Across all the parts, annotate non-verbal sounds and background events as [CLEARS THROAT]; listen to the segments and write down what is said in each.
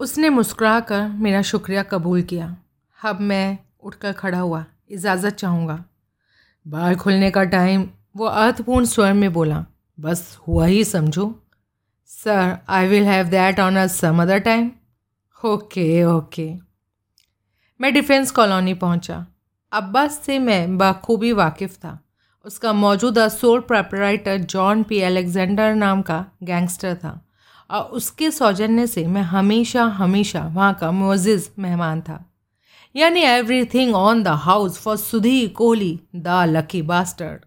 उसने मुस्कुरा कर मेरा शुक्रिया कबूल किया। अब मैं उठकर खड़ा हुआ, इजाज़त चाहूँगा। बाल खुलने का टाइम, वो अर्थपूर्ण स्वर में बोला, बस हुआ ही समझो। Sir I will have that on a some other time okay okay. मैं डिफेंस कॉलोनी पहुँचा। अब्बास से मैं बखूबी वाकिफ़ था। उसका मौजूदा sole proprietor John P Alexander नाम का गैंगस्टर था। और उसके सौजन्य से मैं हमेशा हमेशा वहाँ का मोजिज़ मेहमान था। यानी everything on the house for Sudhi, Kohli the lucky bastard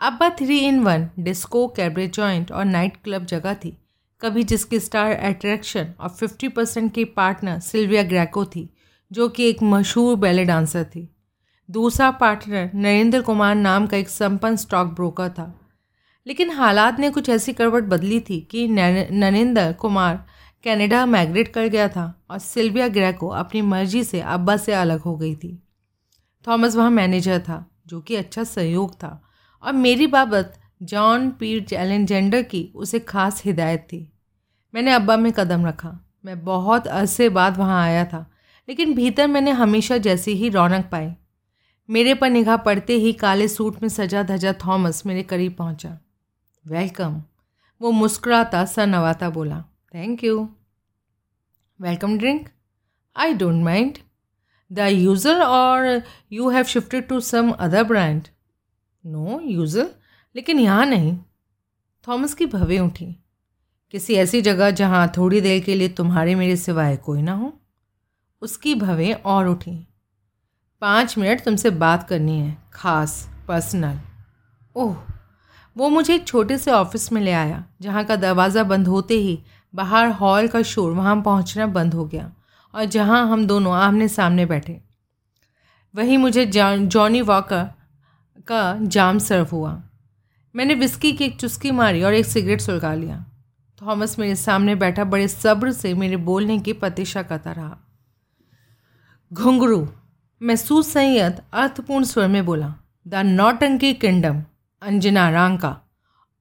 Abba three in one disco cabaret joint और नाइट क्लब जगह थी। कभी जिसकी स्टार अट्रैक्शन और फिफ्टी परसेंट की पार्टनर सिल्विया ग्रैको थी, जो कि एक मशहूर बैले डांसर थी। दूसरा पार्टनर नरेंद्र कुमार नाम का एक संपन्न स्टॉक ब्रोकर था। लेकिन हालात ने कुछ ऐसी करवट बदली थी कि नरेंद्र कुमार कनाडा माइग्रेट कर गया था और सिल्विया ग्रैको अपनी मर्ज़ी से अब्बा से अलग हो गई थी। थॉमस वहाँ मैनेजर था, जो कि अच्छा सहयोग था। और मेरी बाबत जॉन पीर एलेंजेंडर की उसे खास हिदायत थी। मैंने अब्बा में कदम रखा। मैं बहुत अरसे बाद वहाँ आया था, लेकिन भीतर मैंने हमेशा जैसी ही रौनक पाई। मेरे पर निगाह पड़ते ही काले सूट में सजा धजा थॉमस मेरे करीब पहुँचा। वेलकम वो मुस्कुराता सा नवाता बोला thank you welcome drink I don't mind the usual और you have shifted to some other brand no usual लेकिन यहाँ नहीं. थॉमस की भवें उठी। किसी ऐसी जगह जहाँ थोड़ी देर के लिए तुम्हारे मेरे सिवाय कोई ना हो? उसकी भवें और उठी। पाँच मिनट तुमसे बात करनी है, खास, पर्सनल. ओह वो मुझे एक छोटे से ऑफ़िस में ले आया, जहाँ का दरवाज़ा बंद होते ही बाहर हॉल का शोर वहाँ पहुँचना बंद हो गया और जहाँ हम दोनों आमने सामने बैठे। वहीं मुझे जॉनी वॉकर का जाम सर्व हुआ। मैंने विस्की की एक चुस्की मारी और एक सिगरेट सुलगा लिया। थॉमस मेरे सामने बैठा बड़े सब्र से मेरे बोलने की प्रतीक्षा करता रहा। घुंघरू, महसूस संयत, अर्थपूर्ण स्वर में बोला, the Nautanki kingdom. Anjana Ranka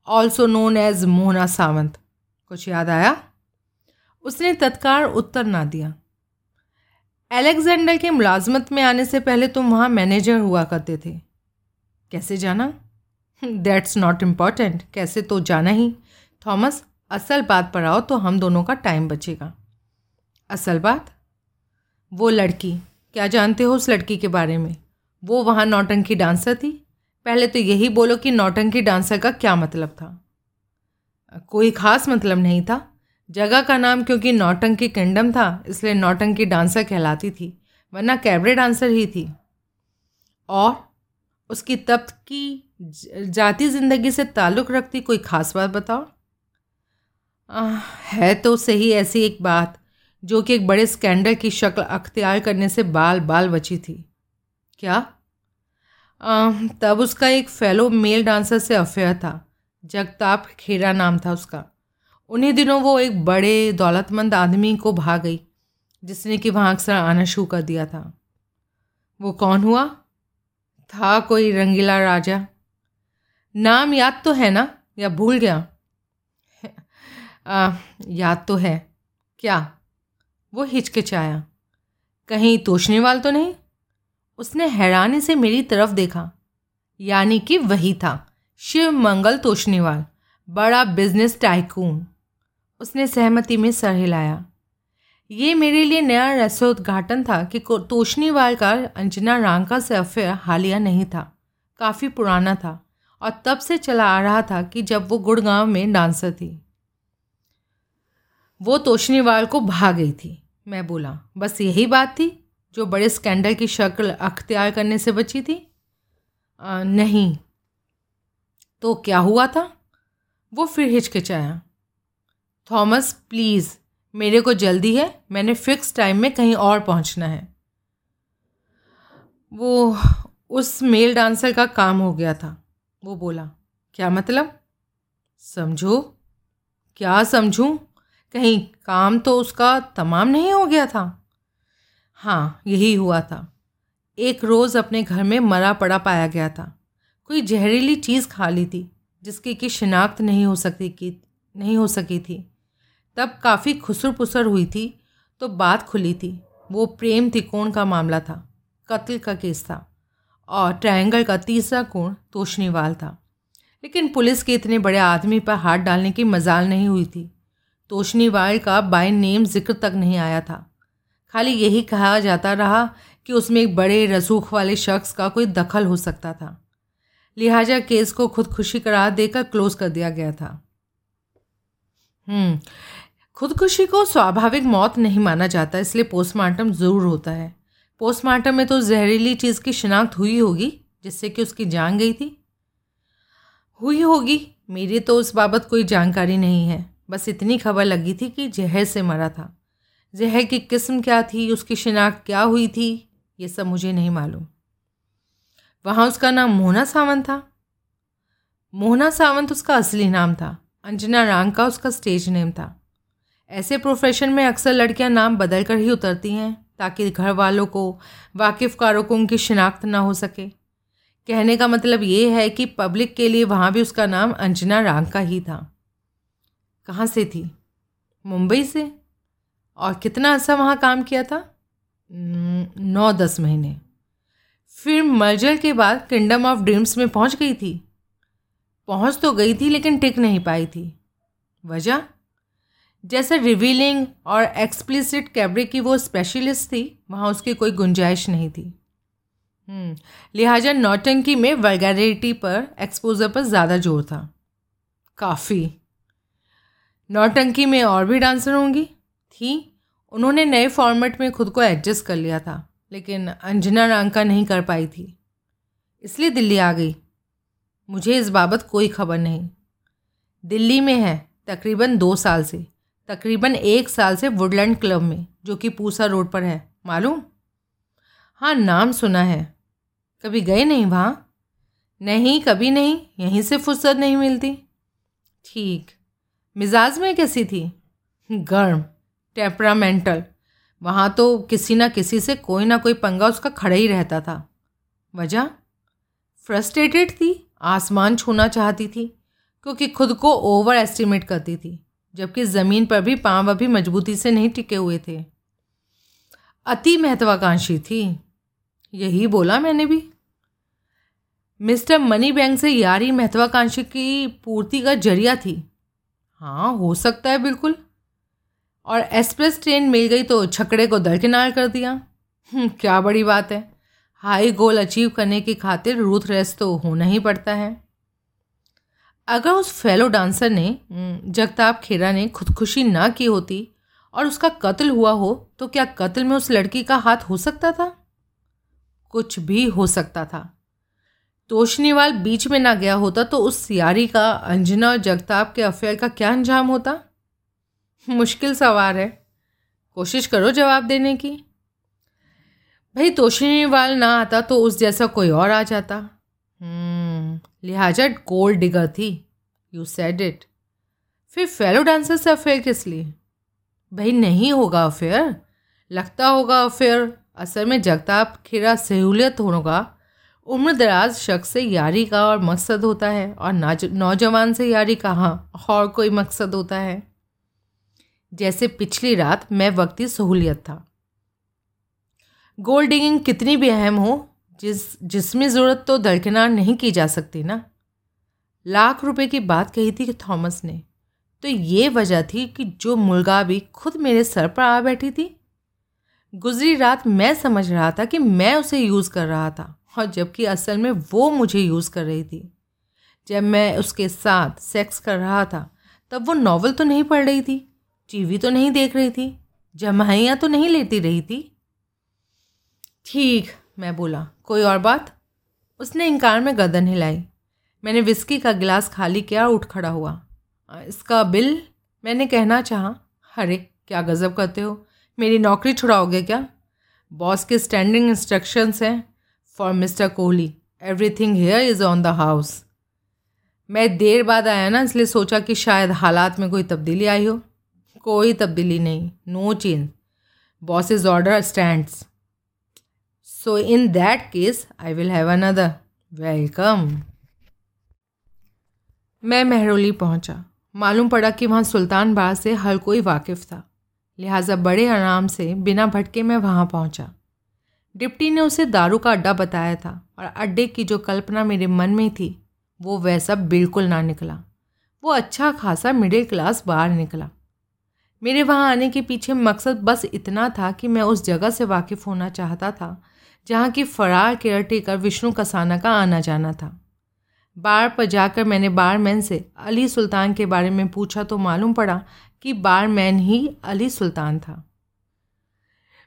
also known as Mohana Sawant. कुछ याद आया? उसने तत्काल उत्तर ना दिया। एलेक्जेंडर के मुलाजमत में आने से पहले तुम वहाँ मैनेजर हुआ करते थे। कैसे जाना? दैट्स नॉट इंपॉर्टेंट कैसे तो जाना ही। थॉमस, असल बात पर आओ तो हम दोनों का टाइम बचेगा। असल बात? वो लड़की। क्या जानते हो उस लड़की के बारे में? वो वहाँ नौटंकी डांसर थी? पहले तो यही बोलो कि नौटंकी डांसर का क्या मतलब था। कोई ख़ास मतलब नहीं था। जगह का नाम क्योंकि नौटंकी किंगडम था इसलिए नौटंकी डांसर कहलाती थी वरना कैबरे डांसर ही थी। और उसकी तब की जाति ज़िंदगी से ताल्लुक़ रखती कोई ख़ास बात बताओ? आ, है तो सही ऐसी एक बात जो कि एक बड़े स्कैंडल की शक्ल अख्तियार करने से बाल बाल बची थी। क्या? तब उसका एक फेलो मेल डांसर से अफेयर था जगताप खेरा नाम था उसका। उन्हीं दिनों वो एक बड़े दौलतमंद आदमी को भाग गई जिसने कि वहाँ अक्सर आना शुरू कर दिया था। वो कौन हुआ? था कोई रंगीला राजा। नाम याद तो है ना? या भूल गया? आ, याद तो है। क्या? वो हिचकिचाया। कहीं तोशने वाल तो नहीं? उसने हैरानी से मेरी तरफ़ देखा। यानी कि वही था, शिव मंगल तोशनीवाल बड़ा बिज़नेस टाइकून उसने सहमति में सर हिलाया। ये मेरे लिए नया रसोद्घाटन था कि तोशनीवाल का अंजना रांका से अफेयर हालिया नहीं था, काफ़ी पुराना था और तब से चला आ रहा था कि जब वो गुड़गांव में डांसर थी। वो तोशनीवाल को भाग गई थी, मैं बोला, बस यही बात थी? जो बड़े स्कैंडल की शक्ल अख्तियार करने से बची थी? आ, नहीं। तो क्या हुआ था? वो फिर हिचकिचाया। थॉमस प्लीज़ मेरे को जल्दी है मैंने फिक्स टाइम में कहीं और पहुँचना है। वो उस मेल डांसर का काम हो गया था। वो बोला क्या मतलब? समझो। क्या समझूं? कहीं काम तो उसका तमाम नहीं हो गया था। हाँ यही हुआ था। एक रोज़ अपने घर में मरा पड़ा पाया गया था। कोई जहरीली चीज़ खा ली थी, जिसकी कि शिनाख्त नहीं हो सकती की, नहीं हो सकी थी। तब काफ़ी खुसर पुसर हुई थी तो बात खुली थी। वो प्रेम त्रिकोण का मामला था, कत्ल का केस था, और ट्रायंगल का तीसरा कोण तोशनीवाल था। लेकिन पुलिस के इतने बड़े आदमी पर हाथ डालने की मजाल नहीं हुई थी। तोशनीवाल का बाय नेम ज़िक्र तक नहीं आया था। खाली यही कहा जाता रहा कि उसमें एक बड़े रसूख वाले शख्स का कोई दखल हो सकता था। लिहाजा केस को खुदकुशी करार देकर क्लोज कर दिया गया था। हम्म खुदकुशी को स्वाभाविक मौत नहीं माना जाता, इसलिए पोस्टमार्टम ज़रूर होता है। पोस्टमार्टम में तो जहरीली चीज़ की शिनाख्त हुई होगी, जिससे कि उसकी जान गई थी। हुई होगी, मेरी तो उस बाबत कोई जानकारी नहीं है। बस इतनी खबर लगी थी कि जहर से मरा था। जहर की किस्म क्या थी? उसकी शिनाख्त क्या हुई थी? ये सब मुझे नहीं मालूम। वहाँ उसका नाम मोहना सावंत था। मोहना सावंत उसका असली नाम था। अंजना रांग का उसका स्टेज नेम था। ऐसे प्रोफेशन में अक्सर लड़कियाँ नाम बदल कर ही उतरती हैं, ताकि घर वालों को वाकिफ़ कारों को उनकी शिनाख्त ना हो सके। कहने का मतलब ये है कि पब्लिक के लिए वहाँ भी उसका नाम अंजना रांग का ही था। कहाँ से थी? मुंबई से? और कितना अर्सा वहाँ काम किया था? नौ दस महीने। फिर मर्जर के बाद किंगडम ऑफ़ ड्रीम्स में पहुँच गई थी। पहुँच तो गई थी लेकिन टिक नहीं पाई थी। वजह? जैसे रिवीलिंग और एक्सप्लिसिट कैबरे की वो स्पेशलिस्ट थी वहाँ उसकी कोई गुंजाइश नहीं थी। हम्म, लिहाजा नौटंकी में वर्गैरिटी पर एक्सपोजर पर ज़्यादा ज़ोर था। काफ़ी। नौटंकी में और भी डांसर होंगी? थी। उन्होंने नए फॉर्मेट में खुद को एडजस्ट कर लिया था, लेकिन अंजना रांका नहीं कर पाई थी। इसलिए दिल्ली आ गई। मुझे इस बाबत कोई खबर नहीं। दिल्ली में है, तकरीबन दो साल से। तकरीबन एक साल से वुडलैंड क्लब में, जो कि पूसा रोड पर है। मालूम? हाँ नाम सुना है। कभी गए नहीं वहाँ? नहीं, कभी नहीं। यहीं से फुर्सत नहीं मिलती। ठीक। मिजाज में कैसी थी? गर्म। टेम्परामेंटल वहाँ तो किसी ना किसी से कोई ना कोई पंगा उसका खड़ा ही रहता था। वजह? फ्रस्ट्रेटेड थी, आसमान छूना चाहती थी, क्योंकि खुद को ओवर एस्टिमेट करती थी, जबकि ज़मीन पर भी पाँव अभी मजबूती से नहीं टिके हुए थे। अति महत्वाकांक्षी थी। यही बोला मैंने भी। मिस्टर मनी बैंक से यारी महत्वाकांक्षी की पूर्ति का ज़रिया थी। हाँ हो सकता है बिल्कुल। और एक्सप्रेस ट्रेन मिल गई तो छकड़े को दरकिनार कर दिया। हम्म, क्या बड़ी बात है। हाई गोल अचीव करने की खातिर रूथ रेस तो होना ही पड़ता है। अगर उस फेलो डांसर ने हम्म, जगताप खेरा ने खुदकुशी ना की होती और उसका कत्ल हुआ हो तो क्या कत्ल में उस लड़की का हाथ हो सकता था? कुछ भी हो सकता था। तोशनीवाल बीच में ना गया होता तो उस सियारी का अंजना और जगताप के अफेयर का क्या अंजाम होता? मुश्किल सवार है। कोशिश करो जवाब देने की। भाई तोशनीवाल ना आता तो उस जैसा कोई और आ जाता। हम्म, लिहाजा गोल्ड डिगर थी। यू सेड इट फिर फेलो डांसर से अफेयर किस लिए? भाई नहीं होगा अफेयर लगता होगा अफेयर असल में जगताप खीरा सहूलियत होगा। उम्र दराज शख्स से यारी का और मकसद होता है। और नौजवान से यारी का हाँ और कोई मकसद होता है? जैसे पिछली रात मैं वक्ती सहूलियत था। गोल्ड डिगिंग कितनी भी अहम हो, जिस, जिसमें ज़रूरत तो दरकिनार नहीं की जा सकती ना? लाख रुपए की बात कही थी थॉमस ने तो ये वजह थी कि जो मुर्गा भी खुद मेरे सर पर आ बैठी थी। गुजरी रात मैं समझ रहा था कि मैं उसे यूज़ कर रहा था, और जबकि असल में वो मुझे यूज़ कर रही थी। जब मैं उसके साथ सेक्स कर रहा था, तब वो नॉवल तो नहीं पढ़ रही थी। टीवी तो नहीं देख रही थी, जमाइयाँ तो नहीं लेती रही थी। ठीक, मैं बोला, कोई और बात? उसने इनकार में गर्दन हिलाई। मैंने विस्की का गिलास खाली किया और उठ खड़ा हुआ। इसका बिल? मैंने कहना चाहा, अरे, क्या गज़ब करते हो? मेरी नौकरी छुड़ाओगे क्या? बॉस के स्टैंडिंग इंस्ट्रक्शंस हैं for mister Kohli everything here is on the house मैं देर बाद आया ना, इसलिए सोचा कि शायद हालात में कोई तब्दीली आई हो। कोई तब्दीली नहीं no change boss is order stand so in that case I will have another welcome मैं महरोली पहुँचा। मालूम पड़ा कि वहाँ सुल्तान बाग से हर कोई वाकिफ़ था। लिहाजा बड़े आराम से बिना भटके मैं वहाँ पहुँचा। डिप्टी ने उसे दारू का अड्डा बताया था और अड्डे की जो कल्पना मेरे मन में थी, वो वैसा बिल्कुल ना निकला। वो अच्छा खासा मिडिल क्लास बाहर निकला। मेरे वहाँ आने के पीछे मकसद बस इतना था कि मैं उस जगह से वाकिफ़ होना चाहता था, जहाँ की फरार केयरटेकर विष्णु कसाना का आना जाना था। बार पर जाकर मैंने बारमैन से अली सुल्तान के बारे में पूछा तो मालूम पड़ा कि बारमैन ही अली सुल्तान था।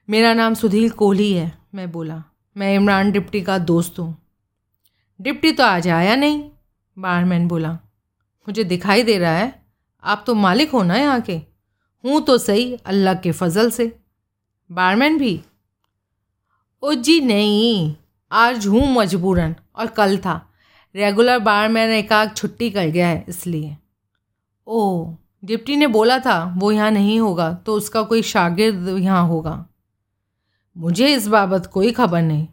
मेरा नाम सुधीर कोहली है, मैं बोला। मैं इमरान डिप्टी का दोस्त हूँ। डिप्टी तो आज आया नहीं, बारमैन बोला। मुझे दिखाई दे रहा है, आप तो मालिक हो ना यहाँ के? हूँ तो सही अल्लाह के फजल से। बारमैन भी, ओ जी नहीं, आज हूँ मजबूरन, और कल था। रेगुलर बारमैन एकाक छुट्टी कर गया है, इसलिए। ओह डिप्टी ने बोला था, वो यहाँ नहीं होगा तो उसका कोई शागिर्द यहाँ होगा। मुझे इस बाबत कोई खबर नहीं।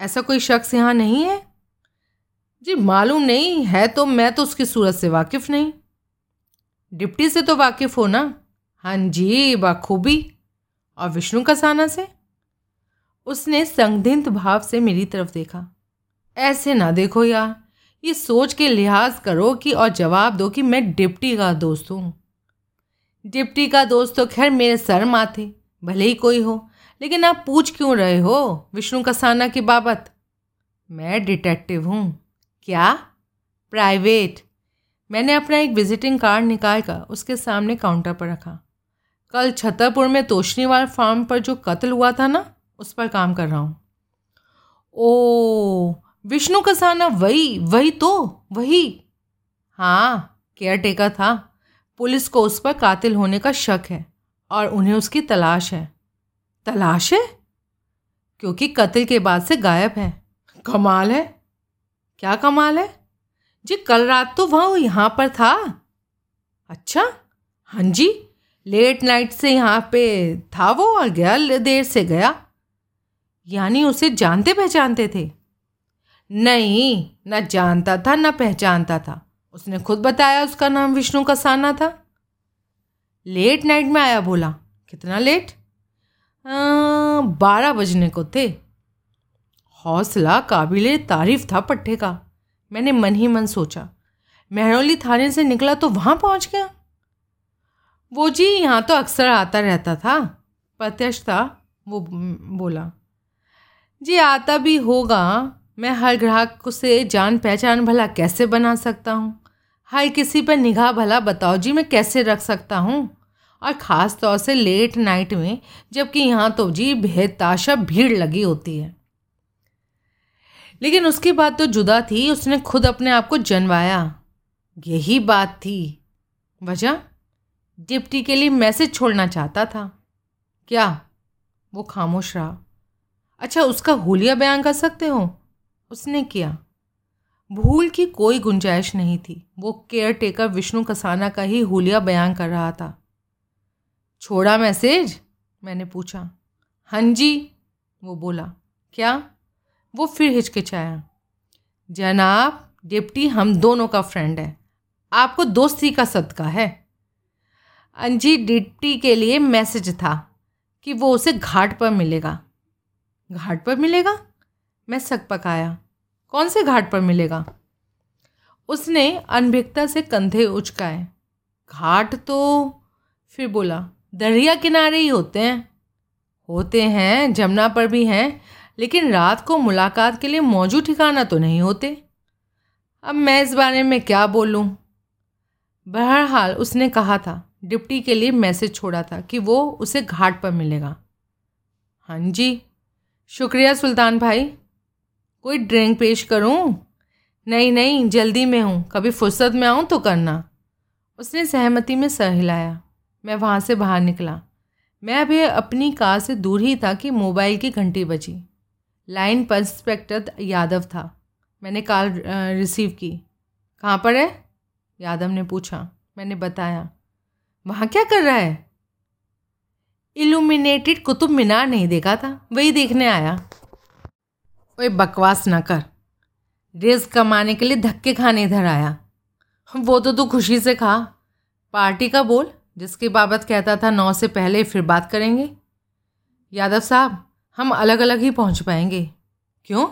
ऐसा कोई शख्स यहाँ नहीं है? जी, मालूम नहीं, है तो मैं तो उसकी सूरत से वाकिफ़ नहीं। डिप्टी से तो वाकिफ़ हो ना? हाँ जी बाखूबी। और विष्णु कसाना से? उसने संदिग्ध भाव से मेरी तरफ़ देखा। ऐसे ना देखो यार, ये सोच के लिहाज करो कि और जवाब दो कि मैं डिप्टी का दोस्त हूँ। डिप्टी का दोस्त तो खैर मेरे सर माथे, भले ही कोई हो, लेकिन आप पूछ क्यों रहे हो विष्णु कसाना की बाबत? मैं डिटेक्टिव हूँ। क्या? प्राइवेट। मैंने अपना एक विजिटिंग कार्ड निकाल कर उसके सामने काउंटर पर रखा। कल छतरपुर में तोशनीवाल फार्म पर जो कत्ल हुआ था ना, उस पर काम कर रहा हूँ। ओ, विष्णु कसाना, वही वही तो वही। हाँ केयर टेकर था। पुलिस को उस पर कातिल होने का शक है और उन्हें उसकी तलाश है। तलाश है? क्योंकि कत्ल के बाद से गायब है। कमाल है। क्या कमाल है? जी, कल रात तो वह यहाँ पर था। अच्छा हाँ जी। लेट नाइट से यहाँ पे था वो और गया देर से गया। यानी उसे जानते पहचानते थे? नहीं, न जानता था, न पहचानता था। उसने खुद बताया उसका नाम विष्णु कसाना था। लेट नाइट में आया बोला, कितना लेट? बारह बजने को थे। हौसला, काबिल तारीफ़ था पट्टे का। मैंने मन ही मन सोचा, महरौली थाने से निकला तो वहाँ पहुँच गया। वो जी यहाँ तो अक्सर आता रहता था। प्रत्यक्ष था, वो बोला। जी आता भी होगा, मैं हर ग्राहक से जान पहचान भला कैसे बना सकता हूँ? हर किसी पर निगाह भला बताओ जी, मैं कैसे रख सकता हूँ? और ख़ास तौर से लेट नाइट में, जबकि यहाँ तो जी बेताशा भीड़ लगी होती है। लेकिन उसकी बात तो जुदा थी, उसने खुद अपने आप को जनवाया। यही बात थी। वजह? डिप्टी के लिए मैसेज छोड़ना चाहता था। क्या? वो खामोश रहा। अच्छा उसका हुलिया बयान कर सकते हो? उसने किया। भूल की कोई गुंजाइश नहीं थी। वो केयर टेकर विष्णु कसाना का ही हुलिया बयान कर रहा था। छोड़ा मैसेज? मैंने पूछा। हाँ जी, वो बोला। क्या? वो फिर हिचकिचाया। जनाब, डिप्टी हम दोनों का फ्रेंड है। आपको दोस्ती का सदका है। अंजी डिप्टी के लिए मैसेज था कि वो उसे घाट पर मिलेगा। घाट पर मिलेगा? मैं सक पकाया। कौन से घाट पर मिलेगा? उसने अनभिकता से कंधे उचकाए। घाट तो फिर बोला, दरिया किनारे ही होते हैं। होते हैं, जमुना पर भी हैं, लेकिन रात को मुलाकात के लिए मौजूद ठिकाना तो नहीं होते। अब मैं इस बारे में क्या बोलूँ? बहरहाल, उसने कहा था डिप्टी के लिए मैसेज छोड़ा था कि वो उसे घाट पर मिलेगा। हाँ जी। शुक्रिया सुल्तान भाई। कोई ड्रिंक पेश करूँ? नहीं नहीं, जल्दी में हूँ। कभी फुर्सत में आऊँ तो करना। उसने सहमति में सर हिलाया। मैं वहाँ से बाहर निकला। मैं अभी अपनी कार से दूर ही था कि मोबाइल की घंटी बजी। लाइन पर इंस्पेक्टर यादव था। मैंने कॉल रिसीव की। कहाँ पर है? यादव ने पूछा। मैंने बताया। वहाँ क्या कर रहा है? इल्यूमिनेटेड कुतुब मीनार नहीं देखा था, वही देखने आया। ओए बकवास ना कर। रेज कमाने के लिए धक्के खाने इधर आया। वो तो तू खुशी से खा। पार्टी का बोल, जिसकी बाबत कहता था नौ से पहले फिर बात करेंगे। यादव साहब, हम अलग अलग ही पहुँच पाएँगे। क्यों?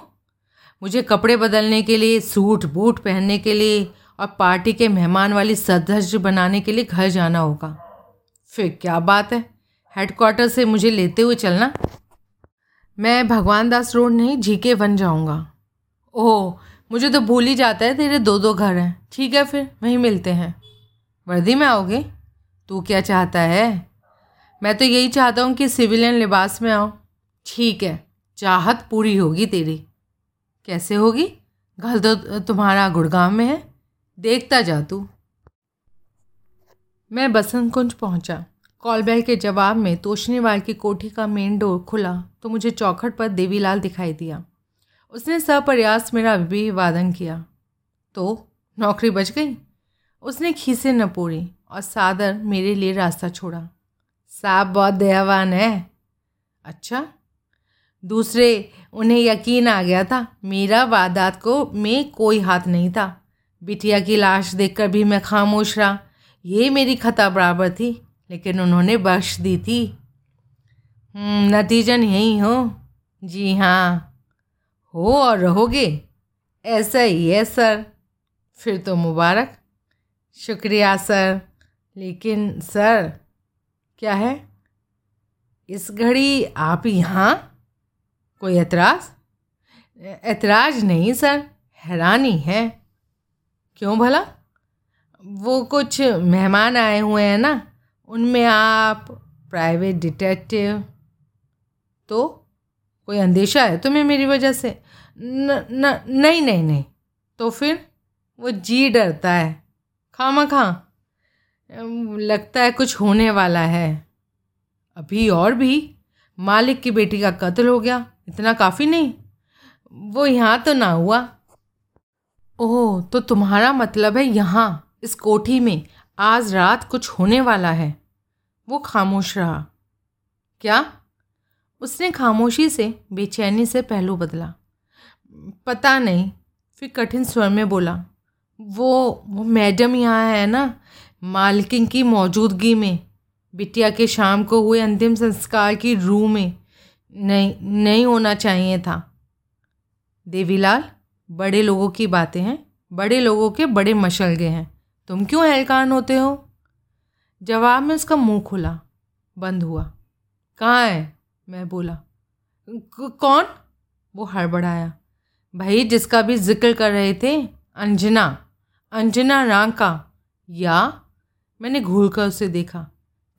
मुझे कपड़े बदलने के लिए सूट, बूट पहनने के लिए और पार्टी के मेहमान वाली सदस्य बनाने के लिए घर जाना होगा। फिर क्या बात है? हेडक्वार्टर से मुझे लेते हुए चलना। मैं भगवान दास रोड नहीं झीके वन जाऊँगा। ओह, मुझे तो भूल ही जाता है, तेरे दो दो घर हैं। ठीक है फिर, वहीं मिलते हैं। वर्दी में आओगे? तू क्या चाहता है? मैं तो यही चाहता हूँ कि सिविलियन लिबास में आओ। ठीक है, चाहत पूरी होगी तेरी। कैसे होगी? घर तो तुम्हारा गुड़गांव में है। देखता जा तू। मैं बसंत कुंज पहुँचा। कॉल बेल के जवाब में तोशनीवाल की कोठी का मेन डोर खुला तो मुझे चौखट पर देवीलाल दिखाई दिया। उसने सप्रयास मेरा अभिवादन किया। तो नौकरी बच गई? उसने खीसे न और सादर मेरे लिए रास्ता छोड़ा। साहब बहुत दयावान है। अच्छा? दूसरे, उन्हें यकीन आ गया था, मेरा वादात को में कोई हाथ नहीं था। बिटिया की लाश देखकर भी मैं खामोश रहा। ये मेरी खता बराबर थी लेकिन उन्होंने बख्श दी थी। हम्म, नतीजन यही हो। जी हाँ। हो और रहोगे। ऐसा ही है सर। फिर तो मुबारक। शुक्रिया सर। लेकिन सर क्या है? इस घड़ी आप यहाँ? कोई एतराज़ एतराज़ नहीं सर। हैरानी है। क्यों भला? वो कुछ मेहमान आए हुए हैं ना उनमें आप प्राइवेट डिटेक्टिव तो कोई अंदेशा है तुम्हें मेरी वजह से? न, न नहीं नहीं नहीं। तो फिर वो जी डरता है। खामा खा लगता है कुछ होने वाला है। अभी और भी मालिक की बेटी का कत्ल हो गया इतना काफ़ी नहीं। वो यहाँ तो ना हुआ। ओह तो तुम्हारा मतलब है यहाँ, इस कोठी में, आज रात कुछ होने वाला है। वो खामोश रहा। क्या? उसने खामोशी से, बेचैनी से पहलू बदला। पता नहीं, फिर कठिन स्वर में बोला, वो वो मैडम यहाँ है ना, मालकिन की मौजूदगी में, बिटिया के शाम को हुए अंतिम संस्कार की रूह में, नहीं नहीं होना चाहिए था। देवीलाल? बड़े लोगों की बातें हैं, बड़े लोगों के बड़े मशलगे हैं। तुम क्यों हैलकान होते हो? जवाब में उसका मुँह खुला, बंद हुआ। कहाँ है? मैं बोला कौन? वो हड़बड़ाया। भाई, जिसका भी ज़िक्र कर रहे थे, अंजना अंजना रांका, या? मैंने घूर कर उसे देखा।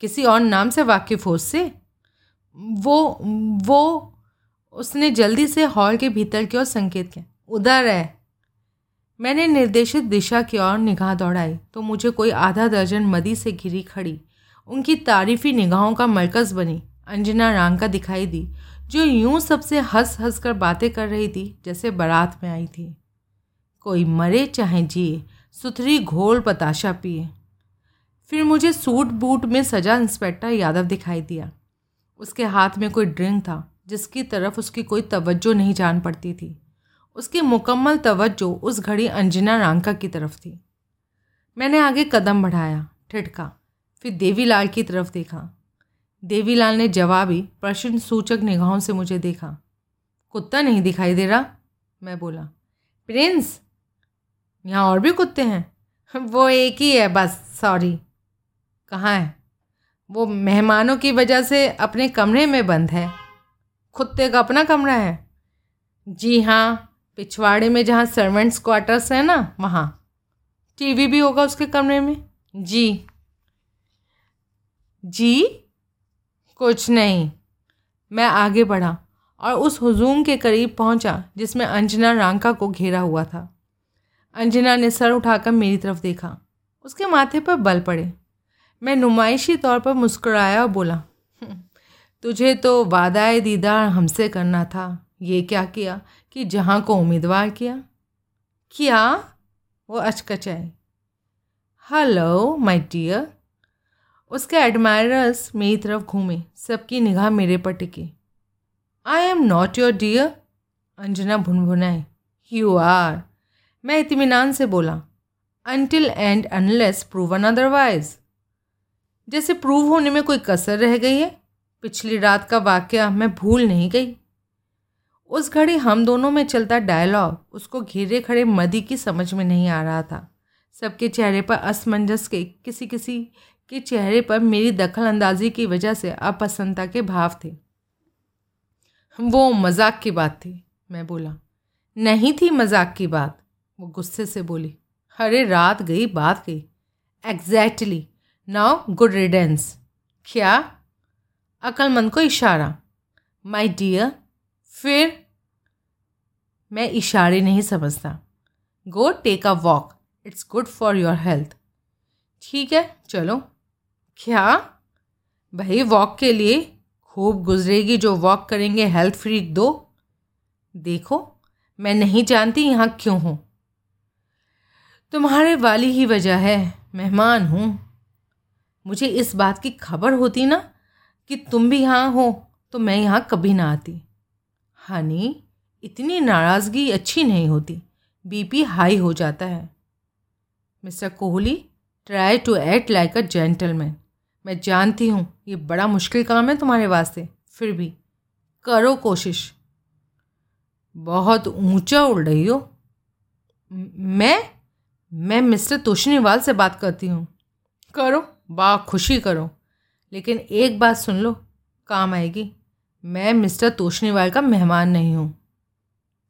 किसी और नाम से वाकिफ़ हो उससे? वो वो, उसने जल्दी से हॉल के भीतर की ओर संकेत किया। उधर है। मैंने निर्देशित दिशा की ओर निगाह दौड़ाई तो मुझे कोई आधा दर्जन मदी से घिरी खड़ी। उनकी तारीफी निगाहों का मरकज़ बनी, अंजना रांका दिखाई दी, जो यूँ सबसे हंस हंस कर बातें कर रही थी, जैसे बारात में आई थी। कोई मरे चाहे जिए, सुथरी घोल बताशा पिए। फिर मुझे सूट बूट में सजा इंस्पेक्टर यादव दिखाई दिया। उसके हाथ में कोई ड्रिंक था, जिसकी तरफ़ उसकी कोई तवज्जो नहीं जान पड़ती थी। उसकी मुकम्मल तवज्जो उस घड़ी अंजना रांका की तरफ़ थी। मैंने आगे कदम बढ़ाया, ठिठका, फिर देवीलाल की तरफ़ देखा। देवीलाल ने जवाबी, प्रश्न सूचक निगाहों से मुझे देखा। कुत्ता नहीं दिखाई दे रहा? मैं बोला। प्रिंस, यहाँ और भी कुत्ते हैं? [LAUGHS] वो एक ही है बस, सॉरी। कहाँ है? वो मेहमानों की वजह से अपने कमरे में बंद है। कुत्ते का अपना कमरा है। जी हाँ पिछवाड़े में जहाँ सर्वेंट्स क्वार्टर्स है ना वहाँ। टीवी भी होगा उसके कमरे में? जी। जी? कुछ नहीं। मैं आगे बढ़ा और उस हुजूम के करीब पहुँचा जिसमें अंजना रांका को घेरा हुआ था। अंजना ने सर उठाकर मेरी तरफ़ देखा। उसके माथे पर बल पड़े। मैं नुमाइशी तौर पर मुस्कुराया और बोला हम्म, तुझे तो वादा दीदार हमसे करना था। ये क्या किया? कि जहाँ को उम्मीदवार किया, क्या वो अचकचाए। हेलो माय डियर उसके एडमायरर्स मेरी तरफ़ घूमे, सबकी निगाह मेरे पर टिकी। I am not your dear Anjana भुनभुनाए। You are मैं इतमान से बोला until and unless proven otherwise जैसे प्रूव होने में कोई कसर रह गई है, पिछली रात का वाक्य मैं भूल नहीं गई। उस घड़ी हम दोनों में चलता डायलॉग उसको घेरे खड़े मदी की समझ में नहीं आ रहा था। सबके चेहरे पर असमंजस के किसी किसी के चेहरे पर मेरी दखल अंदाजी की वजह से अपसंता के भाव थे। वो मज़ाक की बात थी, मैं बोला। नहीं थी मज़ाक की बात, वो गुस्से से बोली। अरे रात गई, बात गई। एग्जैक्टली नाउ गुड रिडेंस क्या? अक्लमंद को इशारा। माई डियर फिर मैं इशारे नहीं समझता। Go take a walk it's good for your health ठीक है, चलो। क्या? भाई वॉक के लिए खूब गुजरेगी जो वॉक करेंगे हेल्थ फ्री दो। देखो, मैं नहीं जानती यहाँ क्यों हूँ। तुम्हारे वाली ही वजह है, मेहमान हूँ। मुझे इस बात की खबर होती ना कि तुम भी यहाँ हो तो मैं यहाँ कभी ना आती। हनी, इतनी नाराज़गी अच्छी नहीं होती। बीपी हाई हो जाता है। Mister Kohli try to act like a gentleman मैं जानती हूँ, ये बड़ा मुश्किल काम है तुम्हारे वास्ते। फिर भी, करो कोशिश। बहुत ऊँचा उड़ रही हो। मैं मैं मिस्टर तोशनीवाल से बात करती हूँ। करो बा खुशी करो। लेकिन एक बात सुन लो, काम आएगी। मैं मिस्टर तोशनीवाल का मेहमान नहीं हूँ।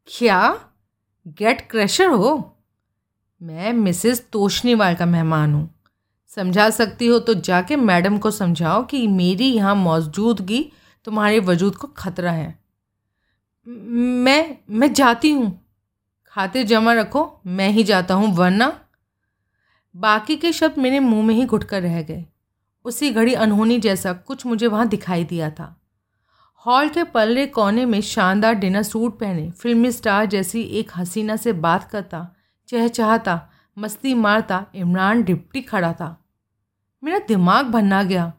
क्या? गेट क्रैशर हो? मैं मिसेस तोशनीवाल का मेहमान हूँ। समझा सकती हो तो जाके मैडम को समझाओ कि मेरी यहाँ मौजूदगी तुम्हारे वजूद को खतरा है। मैं मैं जाती हूँ। खाते जमा रखो, मैं ही जाता हूँ, वरना बाकी के शब्द मेरे मुँह में ही घुट कर रह गए। उसी घड़ी अनहोनी जैसा कुछ मुझे वहाँ दिखाई दिया था। हॉल के पल्ले कोने में शानदार डिनर सूट पहने फिल्मी स्टार जैसी एक हसीना से बात करता, चहचहाता, मस्ती मारता, इमरान डिप्टी खड़ा था। मेरा दिमाग भन्ना गया।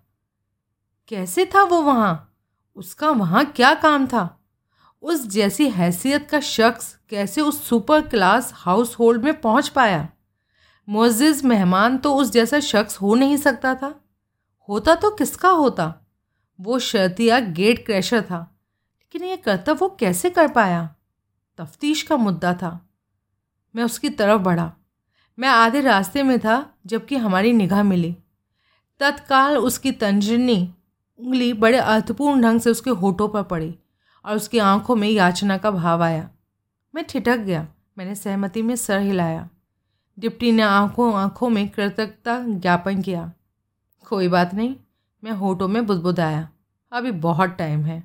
कैसे था वो वहाँ? उसका वहाँ क्या काम था? उस जैसी हैसियत का शख्स कैसे उस सुपर क्लास हाउस होल्ड में पहुँच पाया? मोजिज़ मेहमान तो उस जैसा शख्स हो नहीं सकता था। होता तो किसका होता? वो शर्तिया गेट क्रैशर था। लेकिन ये कर्तव्य वो कैसे कर पाया? तफ्तीश का मुद्दा था। मैं उसकी तरफ़ बढ़ा। मैं आधे रास्ते में था, जबकि हमारी निगाह मिली। तत्काल उसकी तंजनी उंगली बड़े अर्थपूर्ण ढंग से उसके होठों पर पड़ी और उसकी आँखों में याचना का भाव आया। मैं ठिठक गया। मैंने सहमति में सर हिलाया। डिप्टी ने आँखों आँखों में कृतज्ञता ज्ञापन किया। कोई बात नहीं। मैं होठों में बुदबुदाया। अभी बहुत टाइम है।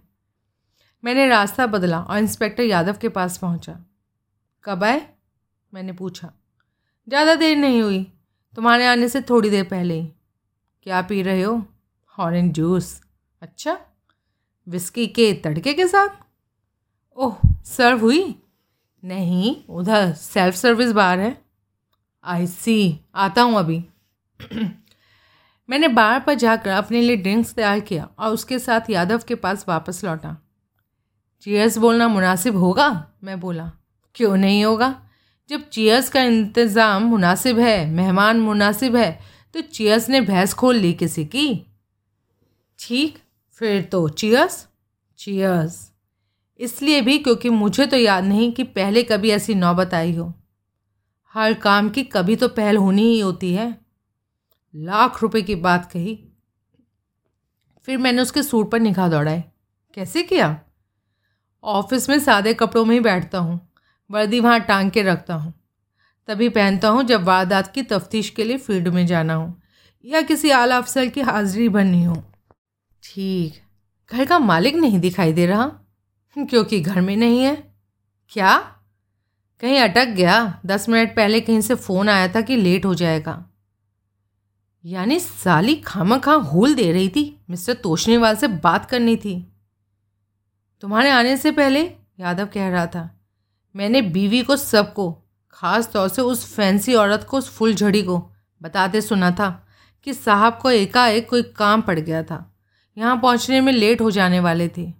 मैंने रास्ता बदला और इंस्पेक्टर यादव के पास पहुँचा। कब आए? मैंने पूछा। ज़्यादा देर नहीं हुई। तुम्हारे आने से थोड़ी देर पहले ही। क्या पी रहे हो? Orange juice. अच्छा। विस्की के तड़के के साथ? ओह, सर्व हुई? नहीं, उधर सेल्फ सर्विस बार है। आई सी, आता हूँ अभी। [CLEARS THROAT] मैंने बार पर जाकर अपने लिए ड्रिंक्स तैयार किया और उसके साथ यादव के पास वापस लौटा। चीयर्स बोलना मुनासिब होगा? मैं बोला, क्यों नहीं होगा? जब चीयर्स का इंतज़ाम मुनासिब है, मेहमान मुनासिब है तो चियर्स ने भैंस खोल ली किसी की? ठीक, फिर तो चियर्स? चियर्स। इसलिए भी क्योंकि मुझे तो याद नहीं कि पहले कभी ऐसी नौबत आई हो। हर काम की कभी तो पहल होनी ही होती है। लाख रुपए की बात कही। फिर मैंने उसके सूट पर निगाह दौड़ाए कैसे किया? ऑफ़िस में सादे कपड़ों में ही बैठता हूँ, वर्दी वहाँ टांग के रखता हूँ। तभी पहनता हूँ जब वारदात की तफ्तीश के लिए फ़ील्ड में जाना हो, या किसी आला अफसर की हाजिरी बननी हो। ठीक, घर का मालिक नहीं दिखाई दे रहा? क्योंकि घर में नहीं है। क्या? कहीं अटक गया? दस मिनट पहले कहीं से फ़ोन आया था कि लेट हो जाएगा। यानी साली खामा खां होल दे रही थी। मिस्टर तोशनीवाल से बात करनी थी। तुम्हारे आने से पहले यादव कह रहा था, मैंने बीवी को सबको, ख़ास तौर से उस फैंसी औरत को, उस फुल झड़ी को, बताते सुना था कि साहब को एकाएक कोई काम पड़ गया था। यहाँ पहुँचने में लेट हो जाने वाले थे।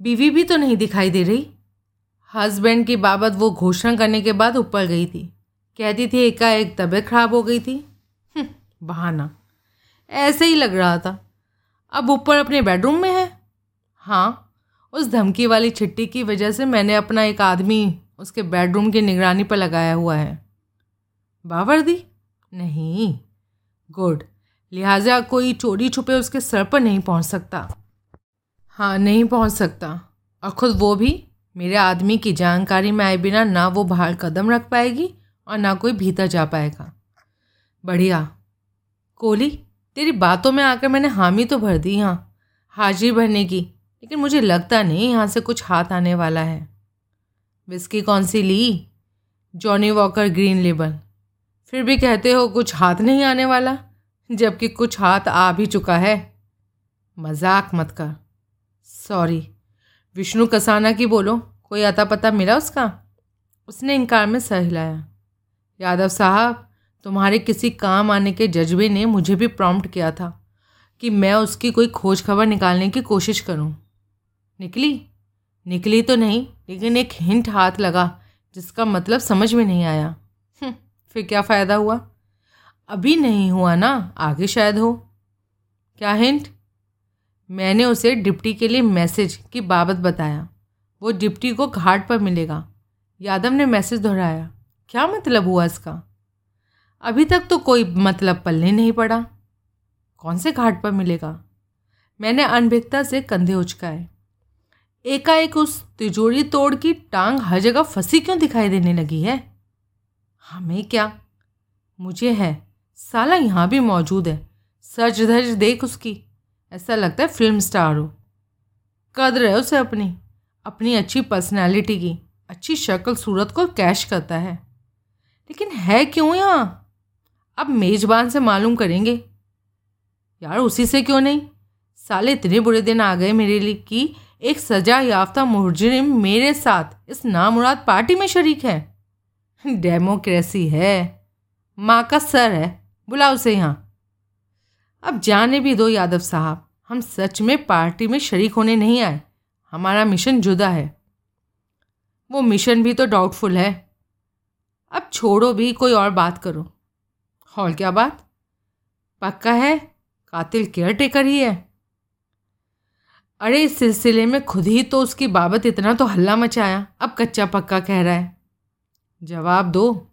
बीवी भी तो नहीं दिखाई दे रही। हस्बैंड की बाबत वो घोषणा करने के बाद ऊपर गई थी। कहती थी एकाएक तबीयत खराब हो गई थी। बहाना। ऐसे ही लग रहा था। अब ऊपर अपने बेडरूम में है? हाँ उस धमकी वाली छिट्टी की वजह से मैंने अपना एक आदमी उसके बेडरूम की निगरानी पर लगाया हुआ है। बावर्दी? नहीं। गुड। लिहाजा कोई चोरी छुपे उसके सर पर नहीं पहुँच सकता। हाँ नहीं पहुँच सकता। और ख़ुद वो भी? मेरे आदमी की जानकारी में आए बिना ना वो बाहर कदम रख पाएगी और ना कोई भीतर जा पाएगा। बढ़िया। कोहली, तेरी बातों में आकर मैंने हामी तो भर दी यहाँ हाजिर भरने की। लेकिन मुझे लगता नहीं यहाँ से कुछ हाथ आने वाला है। विस्की कौन सी ली? Johnnie Walker green label. फिर भी कहते हो कुछ हाथ नहीं आने वाला, जबकि कुछ हाथ आ भी चुका है। मज़ाक मत कर। सॉरी। विष्णु कसाना की बोलो, कोई अता पता मिला उसका? उसने इनकार में सह हिलाया। यादव साहब तुम्हारे किसी काम आने के जज्बे ने मुझे भी प्रॉम्प्ट किया था कि मैं उसकी कोई खोज खबर निकालने की कोशिश करूँ। निकली? निकली तो नहीं लेकिन एक हिंट हाथ लगा जिसका मतलब समझ में नहीं आया। हम्म, फिर क्या फ़ायदा हुआ? अभी नहीं हुआ ना आगे शायद हो। क्या हिंट मैंने उसे डिप्टी के लिए मैसेज की बाबत बताया। वो डिप्टी को घाट पर मिलेगा। यादव ने मैसेज दोहराया। क्या मतलब हुआ इसका? अभी तक तो कोई मतलब पल्ले नहीं पड़ा। कौन से घाट पर मिलेगा? मैंने अनभिकता से कंधे उचकाए। एकाएक उस तिजोरी तोड़ की टांग हर जगह फंसी क्यों दिखाई देने लगी है? हमें क्या? मुझे है। साला यहाँ भी मौजूद है। सच धज देख उसकी। ऐसा लगता है फ़िल्म स्टार हो। कदर है उसे अपनी। अपनी अच्छी पर्सनैलिटी की। अच्छी शक्ल सूरत को कैश करता है। लेकिन है क्यों यहाँ? अब मेज़बान से मालूम करेंगे। यार उसी से क्यों नहीं? साले इतने बुरे दिन आ गए मेरे लिए कि एक सजा याफ्ता मुजरिम मेरे साथ इस नामुराद पार्टी में शरीक है। डेमोक्रेसी है। माँ का सर है। बुला उसे यहाँ। अब जाने भी दो यादव साहब, हम सच में पार्टी में शरीक होने नहीं आए। हमारा मिशन जुदा है। वो मिशन भी तो डाउटफुल है। अब छोड़ो भी, कोई और बात करो। और क्या बात? पक्का है? कातिल केयर टेकर ही है। अरे, इस सिलसिले में खुद ही तो उसकी बाबत इतना तो हल्ला मचाया। अब कच्चा पक्का कह रहा है। जवाब दो।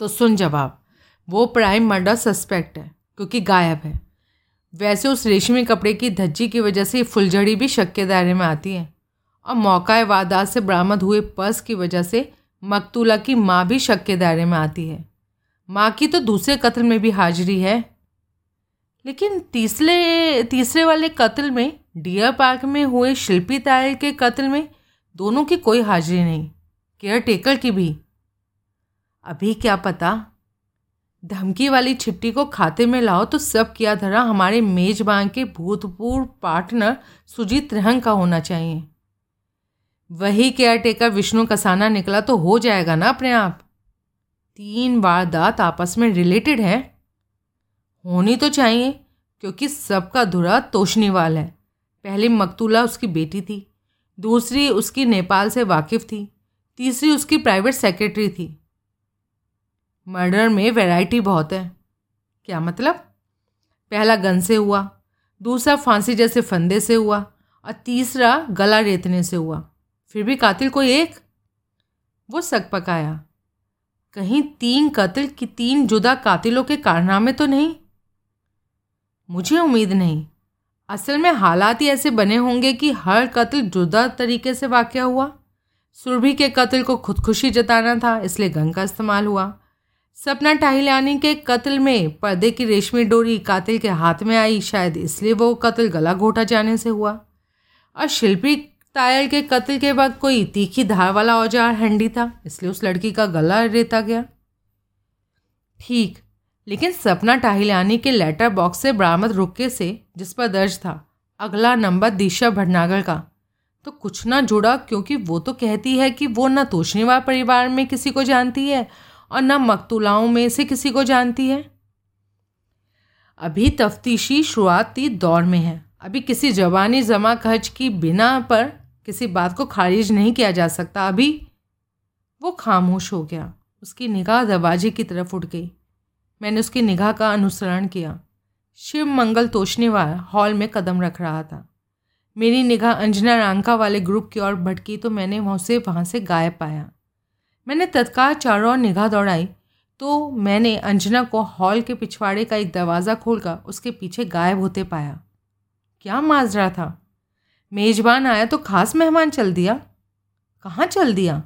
तो सुन जवाब। वो प्राइम मर्डर सस्पेक्ट है, क्योंकि गायब है। वैसे उस रेशमी कपड़े की धज्जी की वजह से फुलझड़ी भी शक के दायरे में आती है। और मौका वारदात से बरामद हुए पर्स की वजह से मकतूला की माँ भी शक के दायरे में आती है। माँ की तो दूसरे कत्ल में भी हाजिरी है। लेकिन तीसरे तीसरे वाले कत्ल में, डियर पार्क में हुए शिल्पी तायल के कत्ल में दोनों की कोई हाजिरी नहीं केयर टेकर की भी। अभी क्या पता, धमकी वाली छिट्टी को खाते में लाओ तो सब किया धरा हमारे मेजबान के भूतपूर्व पार्टनर सुजीत रहंग का होना चाहिए। वही केयर टेकर विष्णु कसाना निकला तो हो जाएगा ना अपने आप। तीन वारदात आपस में रिलेटेड है। होनी तो चाहिए, क्योंकि सबका धुरा तोशनीवाल है। पहली मकतूला उसकी बेटी थी, दूसरी उसकी नेपाल से वाकिफ़ थी, तीसरी उसकी प्राइवेट सेक्रेटरी थी। मर्डर में वैरायटी बहुत है। क्या मतलब? पहला गन से हुआ, दूसरा फांसी जैसे फंदे से हुआ, और तीसरा गला रेतने से हुआ। फिर भी कातिल कोई एक? वो सक पकाया। कहीं तीन कत्ल की तीन जुदा कातिलों के कारनामे तो नहीं? मुझे उम्मीद नहीं। असल में हालात ही ऐसे बने होंगे कि हर कत्ल जुदा तरीके से वाक़ हुआ। सुरभि के कत्ल को खुदकुशी जताना था, इसलिए गन का इस्तेमाल हुआ। सपना टाहिलानी के कत्ल में पर्दे की रेशमी डोरी कातिल के हाथ में आई, शायद इसलिए वो कत्ल गला घोटा जाने से हुआ। और शिल्पी तायल के कत्ल के वक्त कोई तीखी धार वाला औज़ार हैंडी था, इसलिए उस लड़की का गला रेता गया। ठीक, लेकिन सपना टाहिलानी के लेटर बॉक्स से बरामद रुके से, जिस पर दर्ज था, अगला नंबर दिशा भटनागर का। तो कुछ ना जुड़ा, क्योंकि वो तो कहती है कि वो न तोशनीवार परिवार में किसी को जानती है, और न मकतूलाओं में से किसी को जानती है। अभी तफ्तीशी शुरुआती दौर में है। अभी किसी जवानी जमा खर्च की बिना पर किसी बात को खारिज नहीं किया जा सकता। अभी वो खामोश हो गया। उसकी निगाह दरवाजे की तरफ़ उठ गई। मैंने उसकी निगाह का अनुसरण किया। शिव मंगल तोशनीवाल हॉल में कदम रख रहा था। मेरी निगाह अंजना रांका वाले ग्रुप की ओर भटकी तो मैंने उसे वहाँ से गायब पाया। मैंने तत्काल चारों ओर निगाह दौड़ाई तो मैंने अंजना को हॉल के पिछवाड़े का एक दरवाज़ा खोलकर उसके पीछे गायब होते पाया। क्या माजरा था? मेज़बान आया तो खास मेहमान चल दिया। कहाँ चल दिया?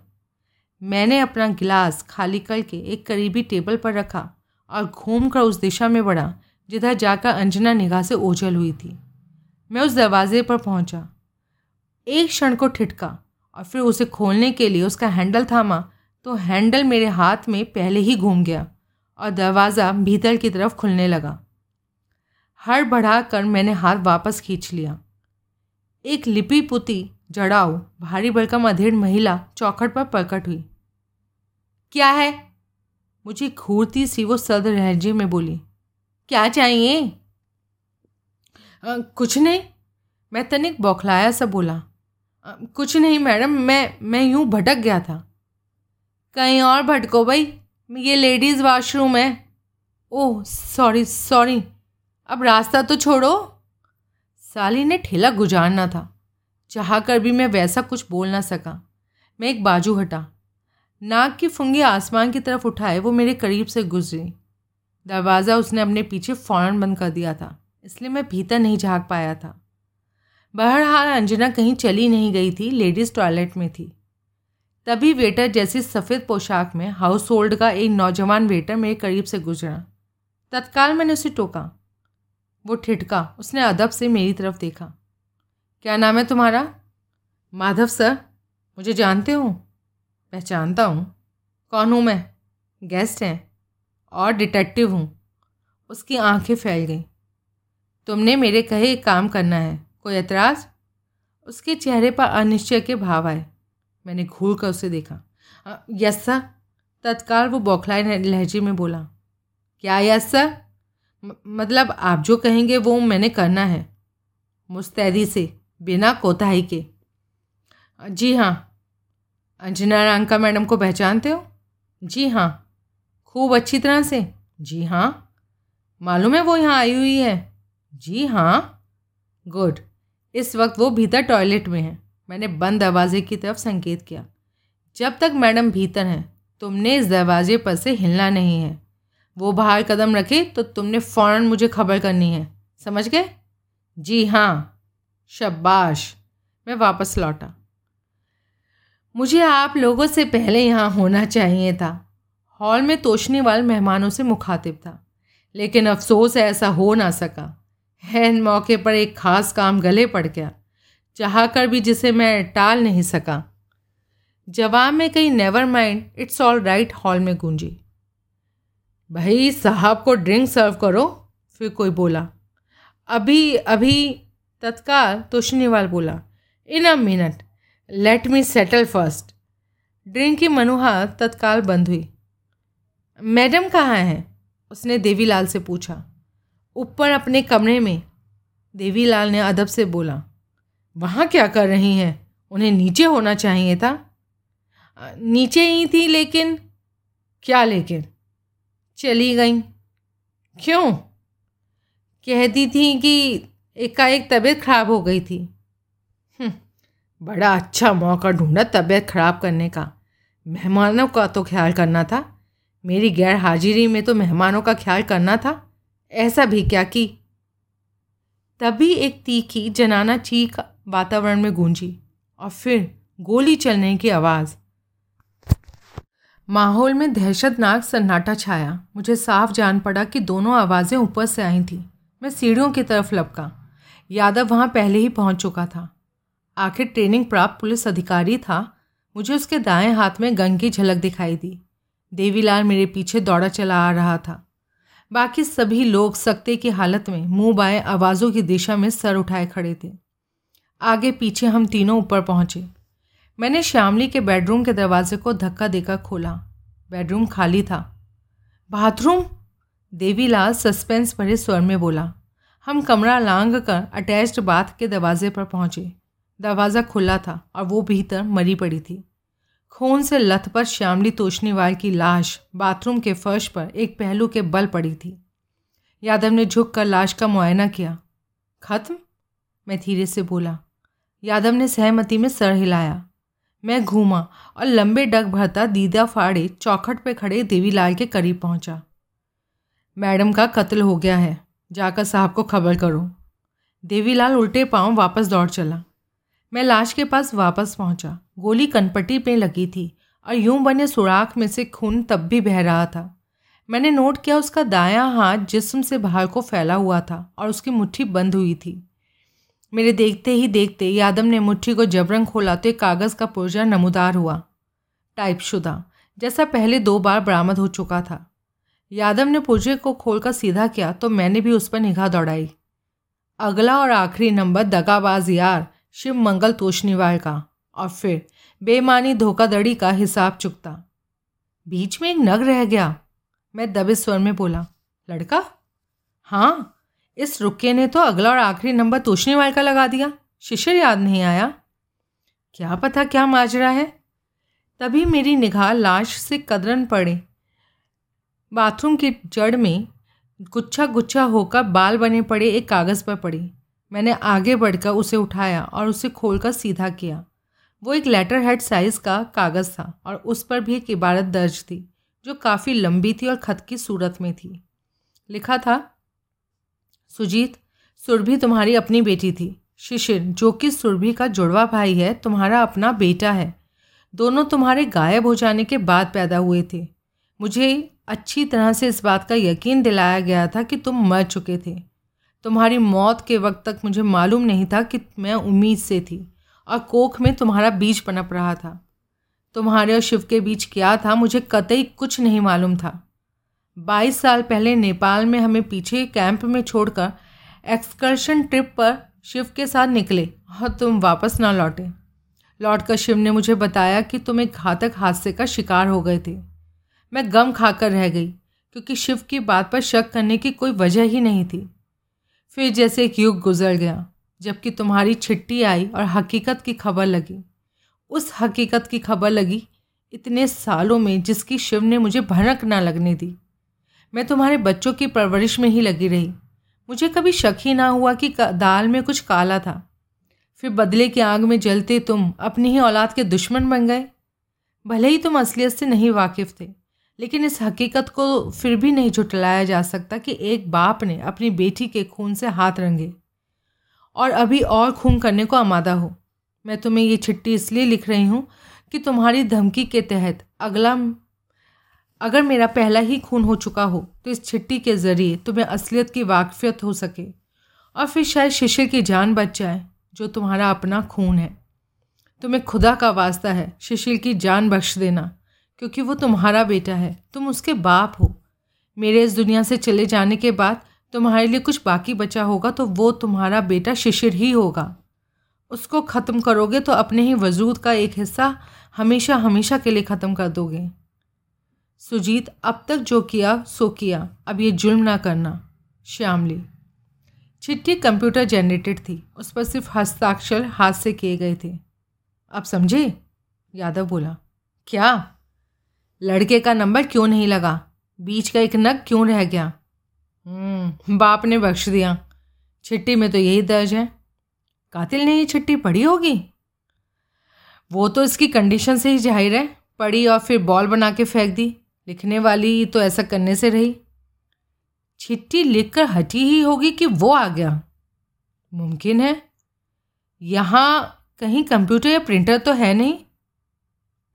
मैंने अपना गिलास खाली करके एक करीबी टेबल पर रखा और घूम कर उस दिशा में बढ़ा, जिधर जाकर अंजना निगाह से ओझल हुई थी। मैं उस दरवाजे पर पहुँचा। एक क्षण को ठिठका और फिर उसे खोलने के लिए उसका हैंडल थामा तो हैंडल मेरे हाथ में पहले ही घूम गया और दरवाज़ा भीतर की तरफ़ खुलने लगा। हर बढ़ा कर मैंने हाथ वापस खींच लिया। एक लिपि पुती जड़ाऊ भारी भरकम अधेड़ महिला चौखट पर प्रकट हुई। क्या है? मुझे घूरती सी वो सद लहजे में बोली। क्या चाहिए? आ, कुछ नहीं। मैं तनिक बौखलाया सा बोला। आ, कुछ नहीं मैडम मैं मैं यूँ भटक गया था। कहीं और भटको भाई ये लेडीज़ वॉशरूम है। Oh sorry sorry. अब रास्ता तो छोड़ो। साली ने ठेला गुजारना था। चाह कर भी मैं वैसा कुछ बोल ना सका। मैं एक बाजू हटा। नाक की फुंगी आसमान की तरफ़ उठाए, वो मेरे करीब से गुजरी। दरवाज़ा उसने अपने पीछे फ़ौरन बंद कर दिया था, इसलिए मैं भीतर नहीं झाँक पाया था। बहरहाल अंजना कहीं चली नहीं गई थी, लेडीज़ टॉयलेट में थी। तभी वेटर जैसी सफ़ेद पोशाक में हाउस होल्ड का एक नौजवान वेटर मेरे करीब से गुजरा। तत्काल मैंने उसे टोका। वो ठिठका। उसने अदब से मेरी तरफ़ देखा। क्या नाम है तुम्हारा? माधव, सर। मुझे जानते हो? पहचानता हूँ। कौन हूँ मैं? गेस्ट हैं। और डिटेक्टिव हूँ। उसकी आँखें फैल गईं। तुमने मेरे कहे एक काम करना है। कोई एतराज़ उसके चेहरे पर अनिश्चय के भाव आए। मैंने घूर कर उसे देखा। Yes, sir. तत्काल वो बौखलाए लहजे में बोला। क्या यस, सर? मतलब आप जो कहेंगे वो मैंने करना है, मुस्तैदी से, बिना कोताही के। जी हाँ अंजना रांका मैडम को पहचानते हो? जी हाँ खूब अच्छी तरह से। जी हाँ मालूम है वो यहाँ आई हुई है? जी हाँ गुड। इस वक्त वो भीतर टॉयलेट में है। मैंने बंद दरवाजे की तरफ़ संकेत किया। जब तक मैडम भीतर हैं, तुमने इस दरवाजे पर से हिलना नहीं है। वो बाहर कदम रखे तो तुमने फ़ौरन मुझे खबर करनी है। समझ गए? जी हाँ। शब्बाश मैं वापस लौटा। मुझे आप लोगों से पहले यहाँ होना चाहिए था। हॉल में तोशने वाले मेहमानों से मुखातिब था। लेकिन अफसोस ऐसा हो ना सका। हैन मौके पर एक ख़ास काम गले पड़ गया। चाह कर भी जिसे मैं टाल नहीं सका। जवाब में कहीं never mind it's all right hall में गूंजी। भाई, साहब को ड्रिंक सर्व करो, फिर कोई बोला। अभी अभी तत्काल तोशनीवाल बोला, in a minute let me settle first drink की मनुहा तत्काल बंद हुई। मैडम कहाँ हैं? उसने देवीलाल से पूछा। ऊपर अपने कमरे में, देवीलाल ने अदब से बोला, वहाँ क्या कर रही हैं? उन्हें नीचे होना चाहिए था? नीचे ही थी लेकिन, क्या लेकिन? चली गई। क्यों? कहती थी कि एकाएक तबीयत खराब हो गई थी। हम्म, बड़ा अच्छा मौका ढूंढा तबीयत खराब करने का। मेहमानों का तो ख्याल करना था। मेरी गैर हाजिरी में तो मेहमानों का ख्याल करना था। ऐसा भी क्या की तभी एक तीखी जनाना चीख वातावरण में गूंजी और फिर गोली चलने की आवाज़। माहौल में दहशतनाक सन्नाटा छाया। मुझे साफ़ जान पड़ा कि दोनों आवाज़ें ऊपर से आई थीं। मैं सीढ़ियों की तरफ़ लपका। यादव वहाँ पहले ही पहुँच चुका था। आखिर ट्रेनिंग प्राप्त पुलिस अधिकारी था। मुझे उसके दाएँ हाथ में गन की झलक दिखाई दी। देवीलाल मेरे पीछे दौड़ा चला आ रहा था। बाकी सभी लोग सकते की हालत में मुँह बाएँ आवाज़ों की दिशा में सर उठाए खड़े थे। आगे पीछे हम तीनों ऊपर पहुँचे। मैंने श्यामली के बेडरूम के दरवाजे को धक्का देकर खोला। बेडरूम खाली था। बाथरूम? देवीलाल सस्पेंस भरे स्वर में बोला। हम कमरा लांग कर अटैच्ड बाथ के दरवाजे पर पहुँचे। दरवाज़ा खुला था और वो भीतर मरी पड़ी थी। खून से लथपथ श्यामली तोशनीवाल की लाश बाथरूम के फर्श पर एक पहलू के बल पड़ी थी। यादव ने झुक कर लाश का मुआयना किया। खत्म? मैं धीरे से बोला। यादव ने सहमति में सर हिलाया। मैं घूमा और लंबे डग भरता दीदा फाड़े चौखट पे खड़े देवीलाल के करीब पहुँचा। मैडम का कत्ल हो गया है, जाकर साहब को खबर करो देवीलाल उल्टे पाँव वापस दौड़ चला मैं लाश के पास वापस पहुँचा। गोली कनपट्टी पे लगी थी और यूँ बने सुराख में से खून तब भी बह रहा था मैंने नोट किया उसका दायां हाथ जिस्म से बाहर को फैला हुआ था और उसकी मुट्ठी बंद हुई थी मेरे देखते ही देखते यादव ने मुट्ठी को जबरन खोला तो एक कागज़ का पुर्जा नमूदार हुआ। टाइपशुदा, जैसा पहले दो बार बरामद हो चुका था। यादव ने पुर्जे को खोलकर सीधा किया तो मैंने भी उस पर निगाह दौड़ाई। अगला और आखिरी नंबर, दगाबाज यार, शिव मंगल तोशनीवाल का। और फिर, बेमानी धोखाधड़ी का हिसाब चुकता। बीच में एक नग रह गया। मैं दबे स्वर में बोला, लड़का? हाँ इस रुके ने तो अगला और आखिरी नंबर तोशनीवाल का लगा दिया। शिशिर याद नहीं आया। क्या पता क्या माजरा है? तभी मेरी निगाह लाश से कदरन पड़े। बाथरूम की जड़ में गुच्छा गुच्छा होकर बाल बने पड़े, एक कागज़ पर पड़ी। मैंने आगे बढ़कर उसे उठाया और उसे खोलकर सीधा किया। वो एक लेटर हेड साइज़ का कागज़ था और उस पर भी एक इबारत दर्ज थी, जो काफ़ी लंबी थी और ख़त की सूरत में थी। लिखा था सुजीत, सुरभि तुम्हारी अपनी बेटी थी। शिशिर, जो कि सुरभि का जुड़वा भाई है, तुम्हारा अपना बेटा है। दोनों तुम्हारे गायब हो जाने के बाद पैदा हुए थे। मुझे अच्छी तरह से इस बात का यकीन दिलाया गया था कि तुम मर चुके थे। तुम्हारी मौत के वक्त तक मुझे मालूम नहीं था कि मैं उम्मीद से थी, और कोख में तुम्हारा बीज पनप रहा था। तुम्हारे और शिव के बीच क्या था, मुझे कतई कुछ नहीं मालूम था। बाईस साल पहले नेपाल में हमें पीछे कैंप में छोड़कर एक्सकर्शन ट्रिप पर शिव के साथ निकले। और तुम वापस ना लौटे। लौट कर शिव ने मुझे बताया कि तुम एक घातक हादसे का शिकार हो गए थे। मैं गम खाकर रह गई, क्योंकि शिव की बात पर शक करने की कोई वजह ही नहीं थी। फिर जैसे एक युग गुजर गया, जबकि तुम्हारी छिट्टी आई और हकीकत की खबर लगी। उस हकीकत की खबर लगी इतने सालों में जिसकी शिव ने मुझे भनक ना लगने दी। मैं तुम्हारे बच्चों की परवरिश में ही लगी रही। मुझे कभी शक ही ना हुआ कि दाल में कुछ काला था। फिर बदले की आग में जलते तुम अपनी ही औलाद के दुश्मन बन गए। भले ही तुम असलियत से नहीं वाकिफ़ थे, लेकिन इस हकीकत को फिर भी नहीं झुटलाया जा सकता कि एक बाप ने अपनी बेटी के खून से हाथ रंगे। और अभी और खून करने को आमादा हो। मैं तुम्हें ये चिट्ठी इसलिए लिख रही हूँ कि तुम्हारी धमकी के तहत अगला अगर मेरा पहला ही खून हो चुका हो तो इस छिट्टी के ज़रिए तुम्हें असलियत की वाकफियत हो सके। और फिर शायद शिशिर की जान बच जाए, जो तुम्हारा अपना खून है। तुम्हें खुदा का वास्ता है शिशिर की जान बख्श देना, क्योंकि वो तुम्हारा बेटा है। तुम उसके बाप हो। मेरे इस दुनिया से चले जाने के बाद तुम्हारे लिए कुछ बाकी बचा होगा तो वो तुम्हारा बेटा शिशिर ही होगा। उसको ख़त्म करोगे तो अपने ही वजूद का एक हिस्सा हमेशा हमेशा के लिए ख़त्म कर दोगे। सुजीत अब तक जो किया सो किया। अब ये जुल्म ना करना। श्यामली। चिट्ठी कंप्यूटर जनरेटेड थी। उस पर सिर्फ़ हस्ताक्षर हाथ से किए गए थे। अब समझे? यादव बोला। क्या? लड़के का नंबर क्यों नहीं लगा? बीच का एक नग क्यों रह गया? हम्म, बाप ने बख्श दिया। चिट्ठी में तो यही दर्ज है। कातिल ने ये चिट्ठी पढ़ी होगी? वो तो इसकी कंडीशन से ही ज़ाहिर है। पढ़ी और फिर बॉल बना के फेंक दी। लिखने वाली तो ऐसा करने से रही। चिट्ठी लिखकर हटी ही होगी कि वो आ गया। मुमकिन है। यहाँ कहीं कंप्यूटर या प्रिंटर तो है नहीं।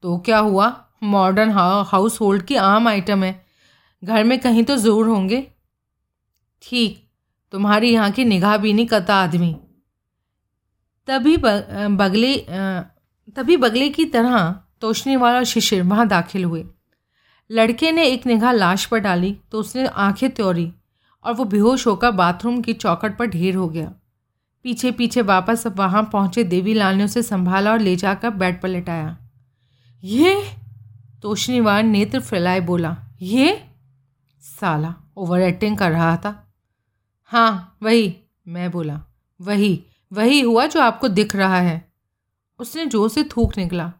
तो क्या हुआ? मॉडर्न हाउस होल्ड की आम आइटम है। घर में कहीं तो ज़रूर होंगे। ठीक, तुम्हारी यहाँ की निगाह भी नहीं करता आदमी तभी बगले तभी बगले की तरह तोशनी वाला शिशिर वहाँ दाखिल हुए। लड़के ने एक निगाह लाश पर डाली तो उसने आँखें त्योरी और वो बेहोश होकर बाथरूम की चौकट पर ढेर हो गया। पीछे पीछे वापस अब वहाँ पहुँचे देवी लाल ने उसे संभाला और ले जाकर बेड पर लेटाया। ये? तोशनीवार नेत्र फैलाए बोला। ये? साला ओवर एक्टिंग कर रहा था। हाँ वही, मैं बोला। वही वही हुआ जो आपको दिख रहा है? उसने ज़ोर से थूक निकला।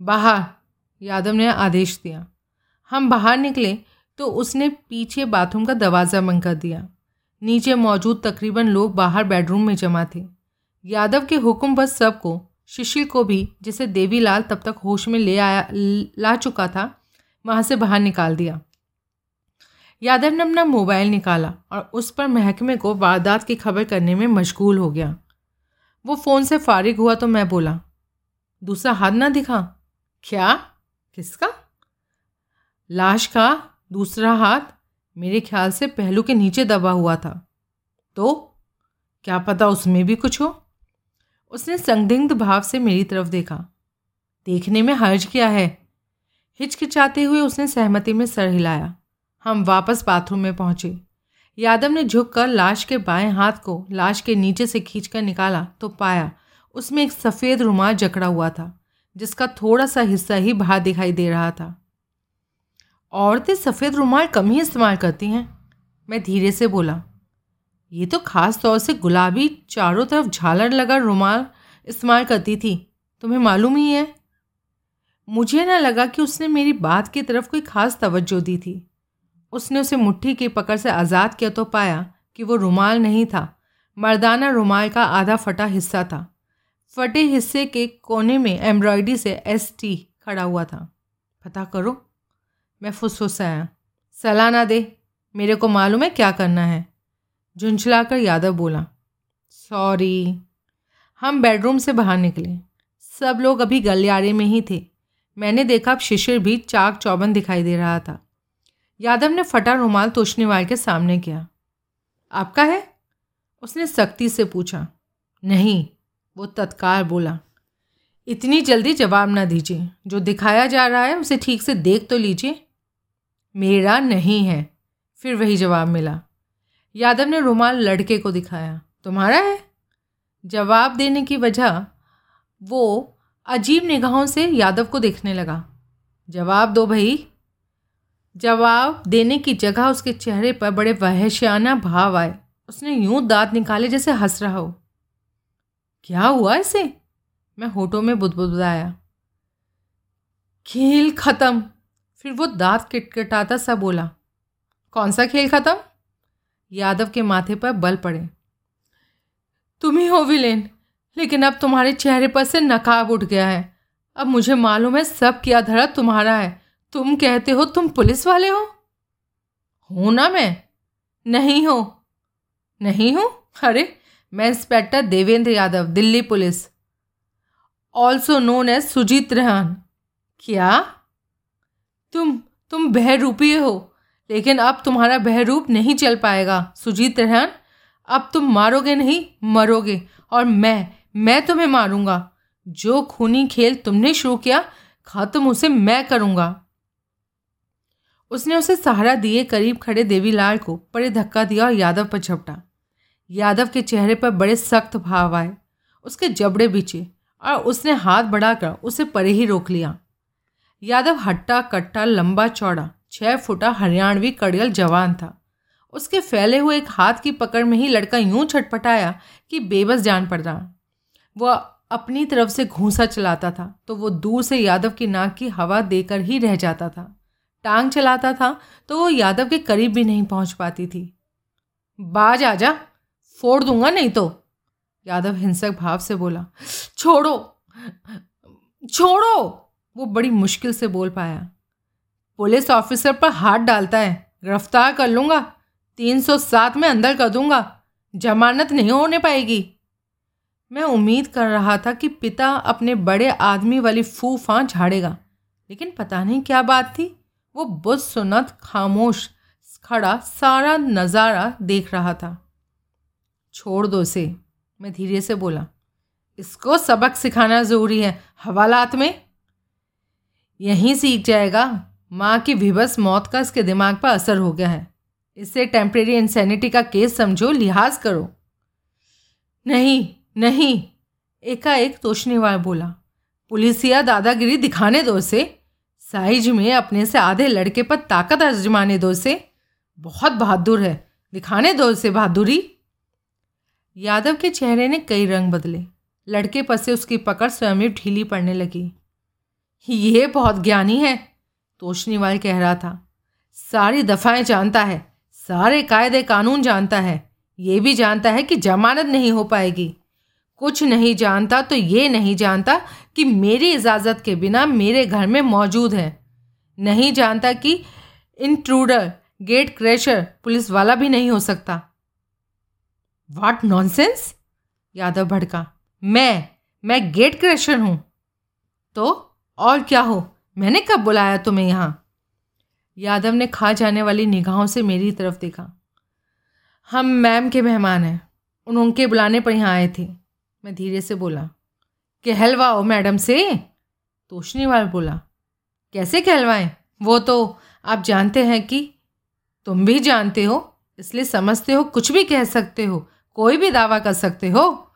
बाहर, यादव ने आदेश दिया। हम बाहर निकले तो उसने पीछे बाथरूम का दरवाज़ा बंद कर दिया। नीचे मौजूद तकरीबन लोग बाहर बेडरूम में जमा थे। यादव के हुक्म पर सबको शिशिल को भी, जिसे देवीलाल तब तक होश में ले आया, ला चुका था, वहाँ से बाहर निकाल दिया। यादव ने अपना मोबाइल निकाला और उस पर महकमे को वारदात की खबर करने में मशगूल हो गया। वो फ़ोन से फारिग हुआ तो मैं बोला, दूसरा हाथ ना दिखा? क्या? किसका? लाश का दूसरा हाथ मेरे ख्याल से पहलू के नीचे दबा हुआ था। तो क्या पता उसमें भी कुछ हो? उसने संदिग्ध भाव से मेरी तरफ़ देखा। देखने में हर्ज क्या है। हिचकिचाते हुए उसने सहमति में सर हिलाया। हम वापस बाथरूम में पहुँचे। यादव ने झुककर लाश के बाएँ हाथ को लाश के नीचे से खींचकर निकाला तो पाया उसमें एक सफ़ेद रुमाल जकड़ा हुआ था, जिसका थोड़ा सा हिस्सा ही बाहर दिखाई दे रहा था। औरतें सफ़ेद रुमाल कम ही इस्तेमाल करती हैं। मैं धीरे से बोला, ये तो ख़ास तौर से गुलाबी चारों तरफ़ झालर लगा रुमाल इस्तेमाल करती थी। तुम्हें मालूम ही है। मुझे ना लगा कि उसने मेरी बात की तरफ़ कोई ख़ास तवज्जो दी थी। उसने उसे मुट्ठी की पकड़ से आज़ाद किया तो पाया कि वो रुमाल नहीं था। मर्दाना रुमाल का आधा फटा हिस्सा था। फटे हिस्से के कोने में एम्ब्रॉयडरी से एस टी खड़ा हुआ था। पता करो मैं फुसफुसाया सलाह ना दे, मेरे को मालूम है क्या करना है। झुंझलाकर यादव बोला, सॉरी, हम बेडरूम से बाहर निकले। सब लोग अभी गलियारे में ही थे। मैंने देखा अब शिशिर भी चाक चौबन दिखाई दे रहा था। यादव ने फटा रुमाल तोशनीवाल के सामने किया। आपका है? उसने सख्ती से पूछा। नहीं, वो तत्काल बोला। इतनी जल्दी जवाब ना दीजिए। जो दिखाया जा रहा है उसे ठीक से देख तो लीजिए। मेरा नहीं है। फिर वही जवाब मिला। यादव ने रुमाल लड़के को दिखाया। तुम्हारा है? जवाब देने की वजह वो अजीब निगाहों से यादव को देखने लगा। जवाब दो भाई। जवाब देने की जगह उसके चेहरे पर बड़े वहशियाना भाव आए। उसने यूँ दांत निकाले जैसे हंस रहा हो। क्या हुआ इसे? मैं होठों में बुदबुदाया। खेल ख़त्म। फिर वो दांत किटकिटाता सा बोला, कौन सा खेल ख़त्म? यादव के माथे पर बल पड़े। तुम ही हो विलेन, लेकिन अब तुम्हारे चेहरे पर से नकाब उठ गया है। अब मुझे मालूम है सब किया धरा तुम्हारा है। तुम कहते हो तुम पुलिस वाले हो? हूँ ना मैं। नहीं हो। नहीं हूँ? अरे, मैं inspector Devendra Yadav, Delhi police also known as Sujit Rehan. क्या? तुम तुम बहरूपी हो, लेकिन अब तुम्हारा बहरूप नहीं चल पाएगा। सुजीत रेहान अब तुम मारोगे नहीं, मरोगे, और मैं मैं तुम्हें मारूँगा। जो खूनी खेल तुमने शुरू किया, ख़त्म उसे मैं करूँगा। उसने उसे सहारा दिए करीब खड़े देवीलाल को बड़े धक्का दिया और यादव पर झपटा। यादव के चेहरे पर बड़े सख्त भाव आए। उसके जबड़े बिचे और उसने हाथ बढ़ाकर उसे परे ही रोक लिया। यादव हट्टा, कट्टा, लंबा चौड़ा छः फुटा हरियाणवी कड़ियल जवान था। उसके फैले हुए एक हाथ की पकड़ में ही लड़का यूँ छटपटाया कि बेबस जान पड़ वह अपनी तरफ़ से घूसा चलाता था तो वो दूर से यादव की नाक की हवा देकर ही रह जाता था। टांग चलाता था तो वो यादव के करीब भी नहीं पहुँच पाती थी। बाज आ जा, फोड़ दूँगा नहीं तो। यादव हिंसक भाव से बोला। छोड़ो छोड़ो। वो बड़ी मुश्किल से बोल पाया। पुलिस ऑफिसर पर हाथ डालता है। गिरफ़्तार कर लूँगा। तीन सौ सात में अंदर कर दूँगा। जमानत नहीं होने पाएगी। मैं उम्मीद कर रहा था कि पिता अपने बड़े आदमी वाली फू फाँ झाड़ेगा, लेकिन पता नहीं क्या बात थी। वो बुद्ध सुनत खामोश, खड़ा, सारा नज़ारा देख रहा था। छोड़ दो से मैं धीरे से बोला। इसको सबक सिखाना ज़रूरी है। हवालात में यहीं सीख जाएगा। माँ की विवश मौत का इसके दिमाग पर असर हो गया है। इसे टेम्प्रेरी इंसैनिटी का केस समझो, लिहाज करो। नहीं नहीं, एकाएक तोशनीवाल बोला। पुलिसिया दादागिरी दिखाने दो से साइज़ में अपने से आधे लड़के पर ताकत आजमाने दो से बहुत बहादुर है, दिखाने दो से बहादुरी। यादव के चेहरे ने कई रंग बदले। लड़के पर से उसकी पकड़ स्वयं ढीली पड़ने लगी। ये बहुत ज्ञानी है, तोशनीवाल कह रहा था। सारी दफ़ाएँ जानता है, सारे कायदे कानून जानता है, ये भी जानता है कि जमानत नहीं हो पाएगी। कुछ नहीं जानता तो ये नहीं जानता कि मेरी इजाज़त के बिना मेरे घर में मौजूद है। नहीं जानता कि इंट्रूडर, गेट क्रैशर, पुलिस वाला भी नहीं हो सकता। वाट नॉनसेंस यादव भड़का। मैं मैं गेट क्रैशर हूँ। तो और क्या हो? मैंने कब बुलाया तुम्हें यहाँ? यादव ने खा जाने वाली निगाहों से मेरी तरफ़ देखा। हम मैम के मेहमान हैं। उनके बुलाने पर यहाँ आए थे। मैं धीरे से बोला कहलवाओ मैडम से? तोशनीवाल बोला, कैसे कहलवाएँ वो तो आप जानते हैं कि तुम भी जानते हो, इसलिए समझते हो, कुछ भी कह सकते हो, कोई भी दावा कर सकते हो।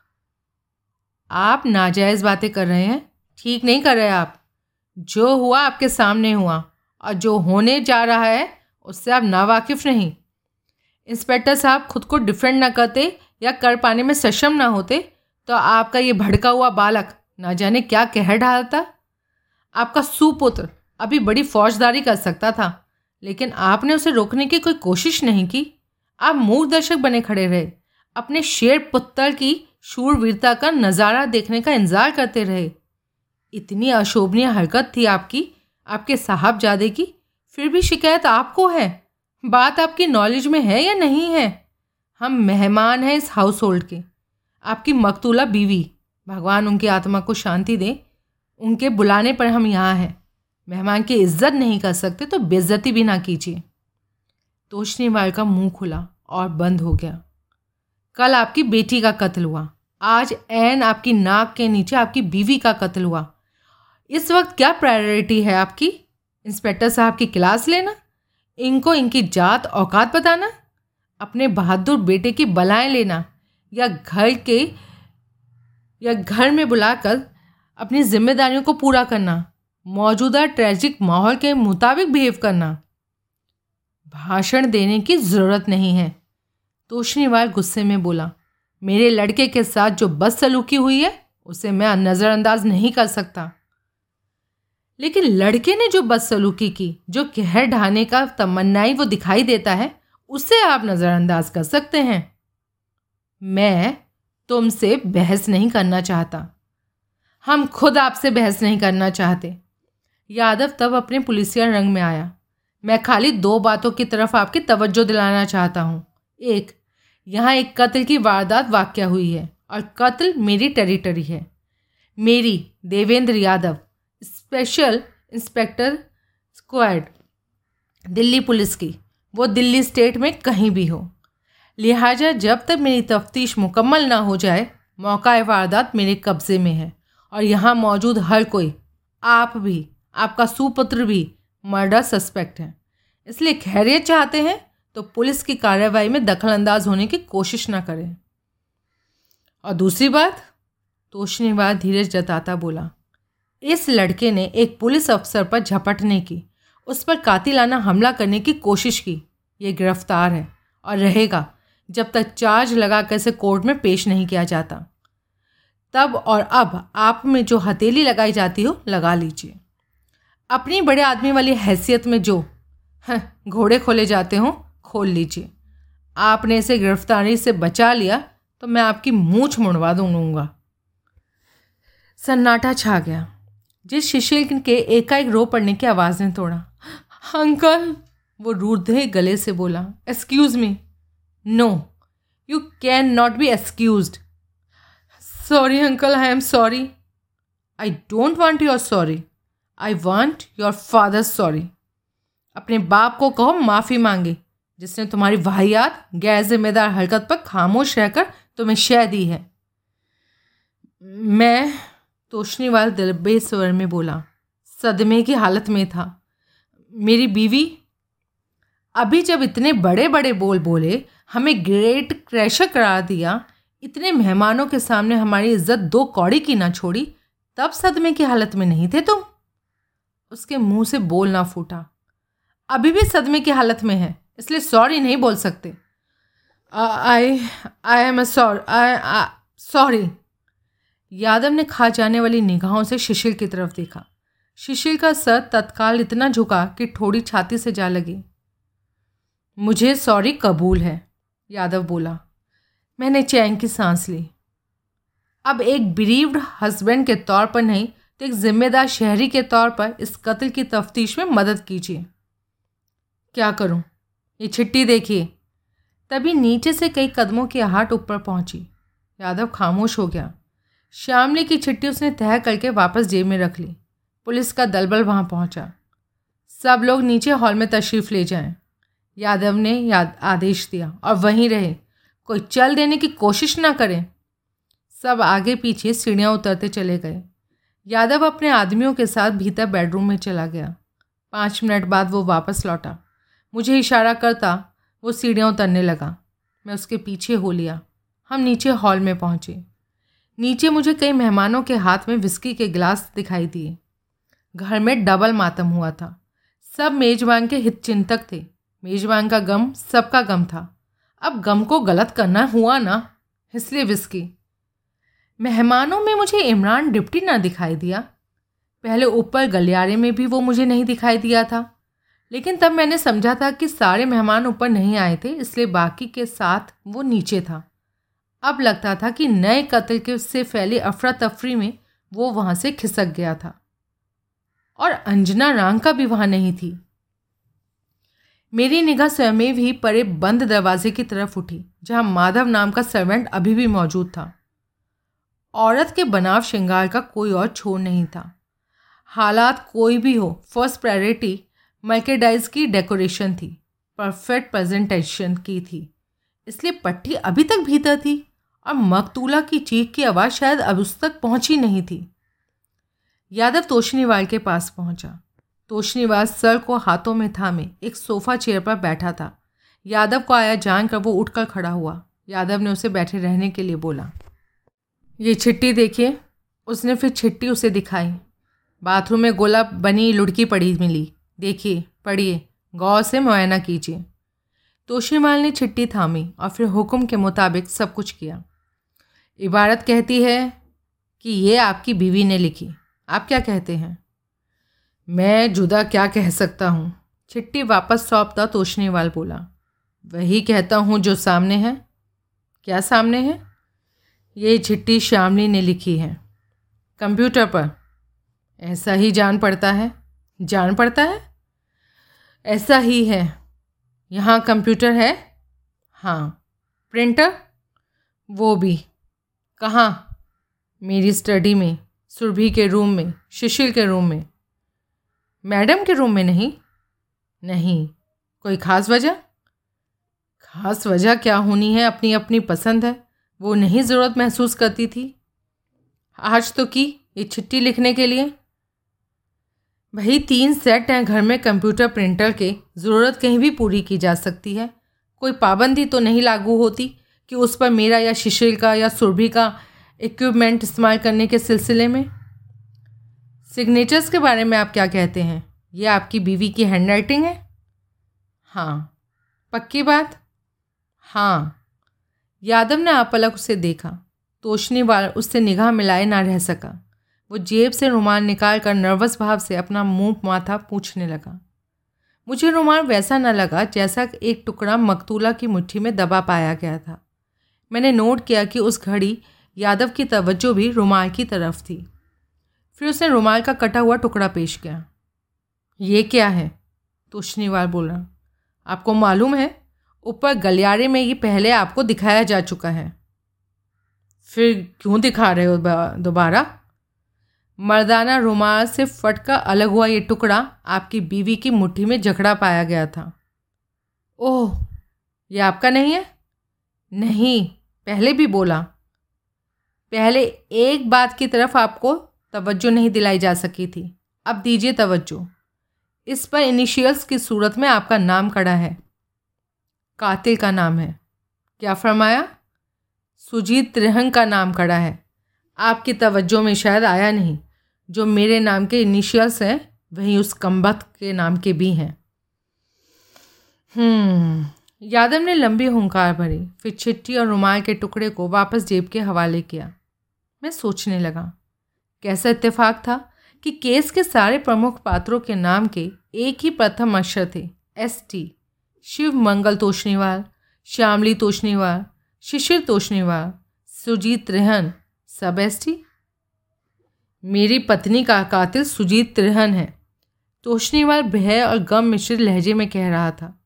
आप नाजायज़ बातें कर रहे हैं। ठीक नहीं कर रहे आप। जो हुआ आपके सामने हुआ और जो होने जा रहा है, उससे आप नावाकिफ़ नहीं। इंस्पेक्टर साहब खुद को डिफेंड ना करते या कर पाने में सक्षम ना होते तो आपका ये भड़का हुआ बालक ना जाने क्या कह डालता। आपका सुपुत्र अभी बड़ी फौजदारी कर सकता था, लेकिन आपने उसे रोकने की कोई कोशिश नहीं की। आप मूर्ख दर्शक बने खड़े रहे, अपने शेर पुत्र की शूरवीरता का नज़ारा देखने का इंतज़ार करते रहे। इतनी अशोभनीय हरकत थी आपकी, आपके साहबजादे की। फिर भी शिकायत आपको है? बात आपकी नॉलेज में है या नहीं है? हम मेहमान हैं इस हाउस होल्ड के। आपकी मकतूला बीवी, भगवान उनकी आत्मा को शांति दे। उनके बुलाने पर हम यहाँ हैं। मेहमान की इज़्ज़त नहीं कर सकते तो बेइज्जती भी ना कीजिए। तोशनीवाल का मुँह खुला और बंद हो गया। कल आपकी बेटी का कत्ल हुआ। आज एन आपकी नाक के नीचे आपकी बीवी का कत्ल हुआ। इस वक्त क्या प्रायोरिटी है आपकी? इंस्पेक्टर साहब की क्लास लेना? इनको इनकी जात औकात बताना? अपने बहादुर बेटे की बलाएँ लेना? या घर के, या घर में बुलाकर अपनी जिम्मेदारियों को पूरा करना? मौजूदा ट्रेजिक माहौल के मुताबिक बिहेव करना? भाषण देने की ज़रूरत नहीं है। तोशनीवाल गुस्से में बोला, मेरे लड़के के साथ जो बदसलूकी हुई है, उसे मैं नज़रअंदाज नहीं कर सकता। लेकिन लड़के ने जो बदसलूकी की, जो कहर ढाने का तमन्नाई वो दिखाई देता है, उसे आप नज़रअंदाज कर सकते हैं। मैं तुमसे बहस नहीं करना चाहता। हम खुद आपसे बहस नहीं करना चाहते। यादव तब अपने पुलिसिया रंग में आया। मैं खाली दो बातों की तरफ़ आपकी तवज्जो दिलाना चाहता हूँ। एक, यहाँ एक कत्ल की वारदात वाक्य हुई है और कत्ल मेरी टेरिटरी है। मेरी Devendra Yadav special inspector squad Delhi police की। वो दिल्ली स्टेट में कहीं भी हो। लिहाजा जब तक मेरी तफ्तीश मुकम्मल ना हो जाए, मौका वारदात मेरे कब्ज़े में है। और यहाँ मौजूद हर कोई, आप भी, आपका सुपुत्र भी मर्डर सस्पेक्ट हैं। इसलिए खैरियत चाहते हैं तो पुलिस की कार्रवाई में दखल अंदाज होने की कोशिश ना करें। और दूसरी बात तोशनी तोशनीवाल धीरज जताता बोला इस लड़के ने एक पुलिस अफसर पर झपटने की। उस पर कातिलाना हमला करने की कोशिश की। ये गिरफ़्तार है और रहेगा, जब तक चार्ज लगा कर इसे कोर्ट में पेश नहीं किया जाता। तब और अब आप में जो हथेली लगाई जाती हो, लगा लीजिए। अपनी बड़े आदमी वाली हैसियत में जो घोड़े खोले जाते हों, खोल लीजिए। आपने इसे गिरफ्तारी से बचा लिया तो मैं आपकी मूछ मुड़वा दूँगा। सन्नाटा छा गया। जिस शिशिल के एकाएक रो पड़ने की आवाज़ ने तोड़ा। अंकल, वो रूधे गले से बोला excuse me no you can not be excuse sorry uncle I am sorry I don't want your sorry I want your father sorry अपने बाप को कहो, माफ़ी मांगे, जिसने तुम्हारी वाहियात, गैर जिम्मेदार हरकत पर खामोश रहकर तुम्हें शह दी है। मैं तोशनीवाल दिलबे स्वर में बोला, सदमे की हालत में था। मेरी बीवी, अभी जब इतने बड़े बड़े बोल बोले, हमें ग्रेट क्रैशर करा दिया, इतने मेहमानों के सामने हमारी इज़्ज़त दो कौड़ी की ना छोड़ी, तब सदमे की हालत में नहीं थे तुम? उसके मुँह से बोल ना फूटा। अभी भी सदमे की हालत में है, इसलिए सॉरी नहीं बोल सकते। I I am sorry I sorry Yadav ने खा जाने वाली निगाहों से शिशिल की तरफ़ देखा। शिशिल का सर तत्काल इतना झुका कि ठोड़ी छाती से जा लगी। मुझे सॉरी कबूल है, यादव बोला। मैंने चैन की सांस ली। अब एक ब्रीव्ड हस्बैंड के तौर पर नहीं तो एक जिम्मेदार शहरी के तौर पर इस कत्ल की तफ्तीश में मदद कीजिए। क्या करूँ? ये छिट्टी देखिए। तभी नीचे से कई कदमों की आहट ऊपर पहुँची। यादव खामोश हो गया। श्यामली की चिट्ठी उसने तय करके वापस जेब में रख ली। पुलिस का दलबल वहाँ पहुँचा। सब लोग नीचे हॉल में तशरीफ़ ले जाएँ। यादव ने याद आदेश दिया और वहीं रहे। कोई चल देने की कोशिश ना करें। सब आगे पीछे सीढ़ियाँ उतरते चले गए। यादव अपने आदमियों के साथ भीतर बेडरूम में चला गया। पाँच मिनट बाद वो वापस लौटा। मुझे इशारा करता, वो सीढ़ियाँ उतरने लगा। मैं उसके पीछे हो लिया। हम नीचे हॉल में पहुँचे। नीचे मुझे कई मेहमानों के हाथ में विस्की के गिलास दिखाई दिए। घर में डबल मातम हुआ था। सब मेजबान के हित चिंतक थे। मेजबान का गम सबका गम था। अब गम को गलत करना हुआ ना, इसलिए विस्की मेहमानों में मुझे इमरान डिप्टी ना दिखाई दिया। पहले ऊपर गलियारे में भी वो मुझे नहीं दिखाई दिया था। लेकिन तब मैंने समझा था कि सारे मेहमान ऊपर नहीं आए थे, इसलिए बाकी के साथ वो नीचे था। अब लगता था कि नए कत्ल के उससे फैली अफरा तफरी में वो वहाँ से खिसक गया था। और अंजना रांग का भी वहाँ नहीं थी। मेरी निगाह स्वयं ही परे बंद दरवाजे की तरफ़ उठी, जहाँ माधव नाम का सर्वेंट अभी भी मौजूद था। औरत के बनाव श्रृंगार का कोई और छोर नहीं था। हालात कोई भी हो फ़र्स्ट प्रायोरिटी मर्केडाइज की डेकोरेशन थी परफेक्ट प्रेजेंटेशन की थी, इसलिए पट्टी अभी तक भीतर थी। और मकतूला की चीख की आवाज़ शायद अब उस तक पहुँची नहीं थी। यादव तोशनीवाल के पास पहुँचा। तोशनीवाल सर को हाथों में थामे, एक सोफ़ा चेयर पर बैठा था। यादव को आया जानकर वो उठकर खड़ा हुआ। यादव ने उसे बैठे रहने के लिए बोला, ये छिट्टी देखिए। उसने फिर छिट्टी उसे दिखाई। बाथरूम में गोला बनी लुड़की पड़ी मिली। देखिए, पढ़िए। गौर से मुआयना कीजिए। तोशीमाल ने छिट्टी थामी और फिर हुक्म के मुताबिक सब कुछ किया। इबारत कहती है कि ये आपकी बीवी ने लिखी। आप क्या कहते हैं? मैं जुदा क्या कह सकता हूँ? छिट्टी वापस सौंपता तोशनीवाल बोला। वही कहता हूँ जो सामने है। क्या सामने है? ये चिट्ठी श्यामली ने लिखी है। कंप्यूटर पर। ऐसा ही जान पड़ता है। जान पड़ता है? ऐसा ही है। यहाँ कंप्यूटर है? हाँ। प्रिंटर? वो भी। कहाँ? मेरी स्टडी में, सुरभि के रूम में शिशिल के रूम में। मैडम के रूम में नहीं? नहीं। कोई ख़ास वजह? ख़ास वजह क्या होनी है? अपनी अपनी पसंद है। वो नहीं ज़रूरत महसूस करती थी। आज तो की? ये चिट्ठी लिखने के लिए? वही तीन सेट हैं घर में कंप्यूटर प्रिंटर के। ज़रूरत कहीं भी पूरी की जा सकती है। कोई पाबंदी तो नहीं लागू होती। कि उस पर मेरा या शिशिल का या सुरभि का इक्विपमेंट इस्तेमाल करने के सिलसिले में? सिग्नेचर्स के बारे में आप क्या कहते हैं? ये आपकी बीवी की हैंड राइटिंग है? हाँ। पक्की बात? हाँ। यादव ने आपलक उसे देखा। तोशनी वाल उससे निगाह मिलाए ना रह सका। वो जेब से रुमाल निकाल कर नर्वस भाव से अपना मुँह माथा पूछने लगा। मुझे रुमाल वैसा न लगा जैसा एक टुकड़ा मकतूला की मुट्ठी में दबा पाया गया था। मैंने नोट किया कि उस घड़ी यादव की तवज्जो भी रुमाल की तरफ़ थी। फिर उसने रुमाल का कटा हुआ टुकड़ा पेश किया। ये क्या है? तुशनीवाल बोला, आपको मालूम है, ऊपर गलियारे में ये पहले आपको दिखाया जा चुका है। फिर क्यों दिखा रहे हो दोबारा? मर्दाना रुमाल से फटका अलग हुआ ये टुकड़ा आपकी बीवी की मुट्ठी में जकड़ा पाया गया था। ओह, ये आपका नहीं है? नहीं पहले भी बोला पहले एक बात की तरफ़ आपको तवज्जो नहीं दिलाई जा सकी थी। अब दीजिए तवज्जो। इस पर इनिशियल्स की सूरत में आपका नाम कड़ा है। कातिल का नाम है। क्या फरमाया? सुजीत त्रिहंग का नाम कड़ा है। आपकी तवज्जो में शायद आया नहीं। जो मेरे नाम के इनिशियल्स हैं वहीं उस कम्बख्त के नाम के भी हैं। हम्म, यादव ने लंबी हुंकार भरी, फिर चिट्ठी और रुमाल के टुकड़े को वापस जेब के हवाले किया। मैं सोचने लगा, कैसा इत्तेफाक था कि केस के सारे प्रमुख पात्रों के नाम के एक ही प्रथम अक्षर थे एस टी शिव मंगल तोशनीवाल श्यामली तोशनीवाल शिशिर तोशनीवाल सुजीत त्रिहन, सब एस टी मेरी पत्नी का कातिल सुजीत त्रिहन है तोशनीवाल भय और गम मिश्रित लहजे में कह रहा था।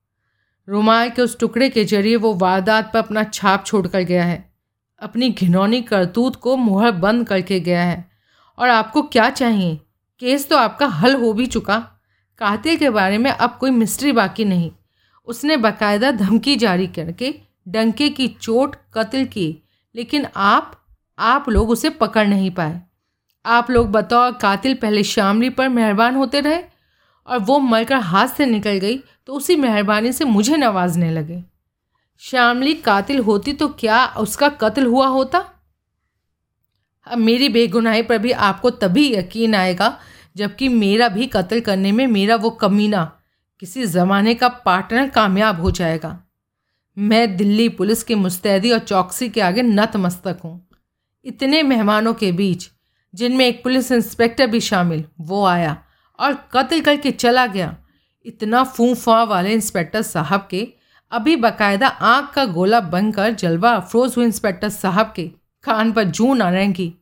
रुमाल के उस टुकड़े के ज़रिए वो वारदात पर अपना छाप छोड़ कर गया है। अपनी घिनौनी करतूत को मुहर बंद करके गया है। और आपको क्या चाहिए? केस तो आपका हल हो भी चुका। कातिल के बारे में अब कोई मिस्ट्री बाकी नहीं। उसने बाकायदा धमकी जारी करके डंके की चोट कत्ल की, लेकिन आप आप लोग उसे पकड़ नहीं पाए। आप लोग बतौर कातिल पहले शामली पर मेहरबान होते रहे और वो मरकर हाथ से निकल गई तो उसी मेहरबानी से मुझे नवाजने लगे। श्यामली, कातिल होती तो क्या उसका कत्ल हुआ होता? अब मेरी बेगुनाही पर भी आपको तभी यकीन आएगा, जबकि मेरा भी कत्ल करने में मेरा वो कमीना किसी ज़माने का पार्टनर कामयाब हो जाएगा। मैं दिल्ली पुलिस की मुस्तैदी और चौकसी के आगे नतमस्तक हूँ। इतने मेहमानों के बीच, जिनमें एक पुलिस इंस्पेक्टर भी शामिल, वो आया और कत्ल करके चला गया। इतना फूफा वाले इंस्पेक्टर साहब के, अभी बकायदा आँख का गोला बनकर जलवा अफरोज हुए इंस्पेक्टर साहब के कान पर जू ना रहेंगी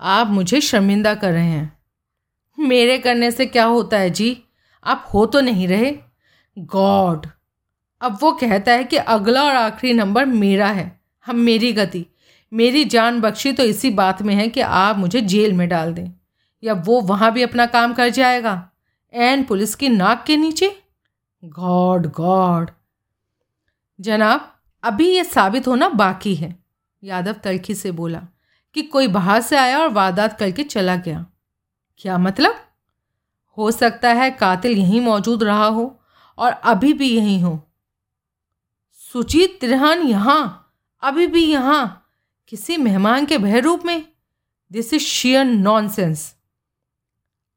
आप मुझे शर्मिंदा कर रहे हैं। मेरे करने से क्या होता है जी? आप हो तो नहीं रहे? गॉड! अब वो कहता है कि अगला और आखिरी नंबर मेरा है, हम मेरी गति। मेरी जान बख्शी तो इसी बात में है कि आप मुझे जेल में डाल दें, या वो वहाँ भी अपना काम कर जाएगा। एन पुलिस की नाक के नीचे? God god. जनाब, अभी ये साबित होना बाकी है, यादव तलखी से बोला, कि कोई बाहर से आया और वारदात करके चला गया। क्या मतलब? हो सकता है कातिल यहीं मौजूद रहा हो और अभी भी यहीं हो। सुजीत त्रिहान यहाँ, अभी भी यहाँ, किसी मेहमान के भय रूप में? दिस इज़ शियर नॉनसेंस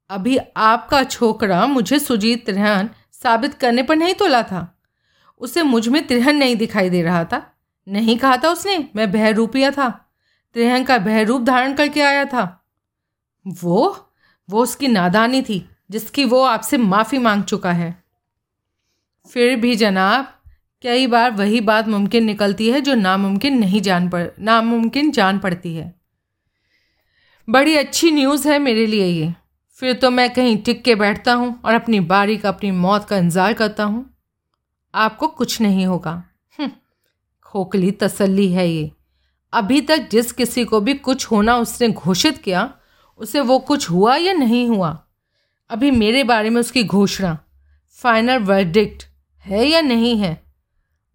अभी आपका छोकरा मुझे सुजीत त्रिहन साबित करने पर नहीं तोला था। उसे मुझमें त्रिहन नहीं दिखाई दे रहा था। नहीं कहा था उसने, मैं बहरूपिया था। त्रिहन का बहरूप धारण करके आया था। वो? वो उसकी नादानी थी, जिसकी वो आपसे माफ़ी मांग चुका है। फिर भी जनाब, कई बार वही बात मुमकिन निकलती है जो नामुमकिन नहीं जान पड़ नामुमकिन जान पड़ती है। बड़ी अच्छी न्यूज़ है मेरे लिए ये। फिर तो मैं कहीं टिक के बैठता हूँ और अपनी बारी का अपनी मौत का इंतज़ार करता हूँ। आपको कुछ नहीं होगा। हम्म, खोखली तसल्ली है ये। अभी तक जिस किसी को भी कुछ होना उसने घोषित किया उसे वो कुछ हुआ या नहीं हुआ? अभी मेरे बारे में उसकी घोषणा फाइनल वर्डिक्ट है या नहीं है?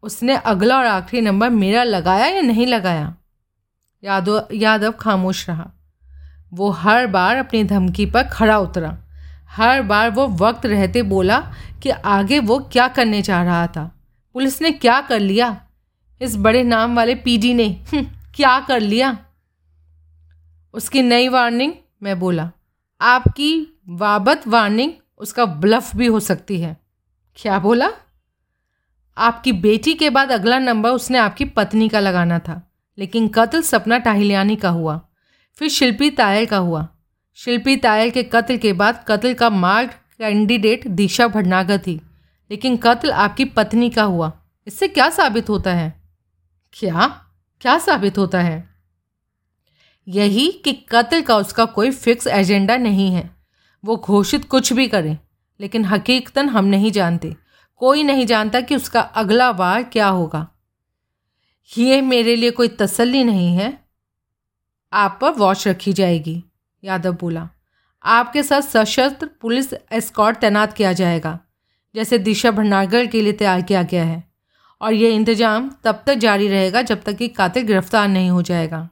उसने अगला और आखिरी नंबर मेरा लगाया या नहीं लगाया? यादव यादव खामोश रहा। वो हर बार अपनी धमकी पर खड़ा उतरा। हर बार वो वक्त रहते बोला कि आगे वो क्या करने चाह रहा था। पुलिस ने क्या कर लिया? इस बड़े नाम वाले पीडी ने हम्म, क्या कर लिया? उसकी नई वार्निंग मैं बोला आपकी वाबत वार्निंग उसका ब्लफ भी हो सकती है। क्या बोला? आपकी बेटी के बाद अगला नंबर उसने आपकी पत्नी का लगाना था लेकिन कत्ल सपना टाहिलियानी का हुआ। फिर शिल्पी तायल का हुआ। शिल्पी तायल के कत्ल के बाद कत्ल का मार्ग कैंडिडेट दिशा भटनागर थी, लेकिन कत्ल आपकी पत्नी का हुआ। इससे क्या साबित होता है? क्या? क्या साबित होता है? यही कि कत्ल का उसका कोई फिक्स एजेंडा नहीं है। वो घोषित कुछ भी करें, लेकिन हकीकतन हम नहीं जानते। कोई नहीं जानता कि उसका अगला वार क्या होगा। ये मेरे लिए कोई तसल्ली नहीं है। आप पर वॉच रखी जाएगी, यादव बोला। आपके साथ सशस्त्र पुलिस एस्कॉट तैनात किया जाएगा, जैसे दिशा भंडारगढ़ के लिए तैयार किया गया है। और यह इंतज़ाम तब तक जारी रहेगा जब तक कि कातिल गिरफ़्तार नहीं हो जाएगा।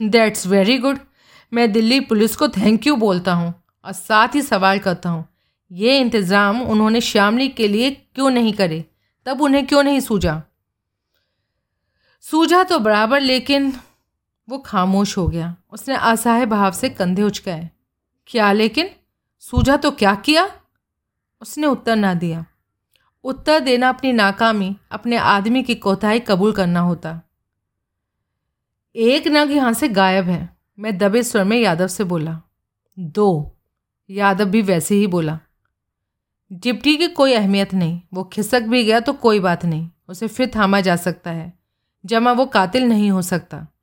दैट्स वेरी गुड मैं दिल्ली पुलिस को थैंक यू बोलता हूँ और साथ ही सवाल करता हूँ, ये इंतज़ाम उन्होंने श्यामली के लिए क्यों नहीं करे? तब उन्हें क्यों नहीं सूझा? सूझा तो बराबर, लेकिन वो खामोश हो गया। उसने असहाय भाव से कंधे उचकाए। क्या लेकिन? सूझा तो क्या किया? उसने उत्तर ना दिया। उत्तर देना अपनी नाकामी, अपने आदमी की कोताही कबूल करना होता। एक नग यहाँ से गायब है, मैं दबे स्वर में यादव से बोला। दो। यादव भी वैसे ही बोला। डिप्टी की कोई अहमियत नहीं, वो खिसक भी गया तो कोई बात नहीं, उसे फिर थामा जा सकता है, जमा वो कातिल नहीं हो सकता।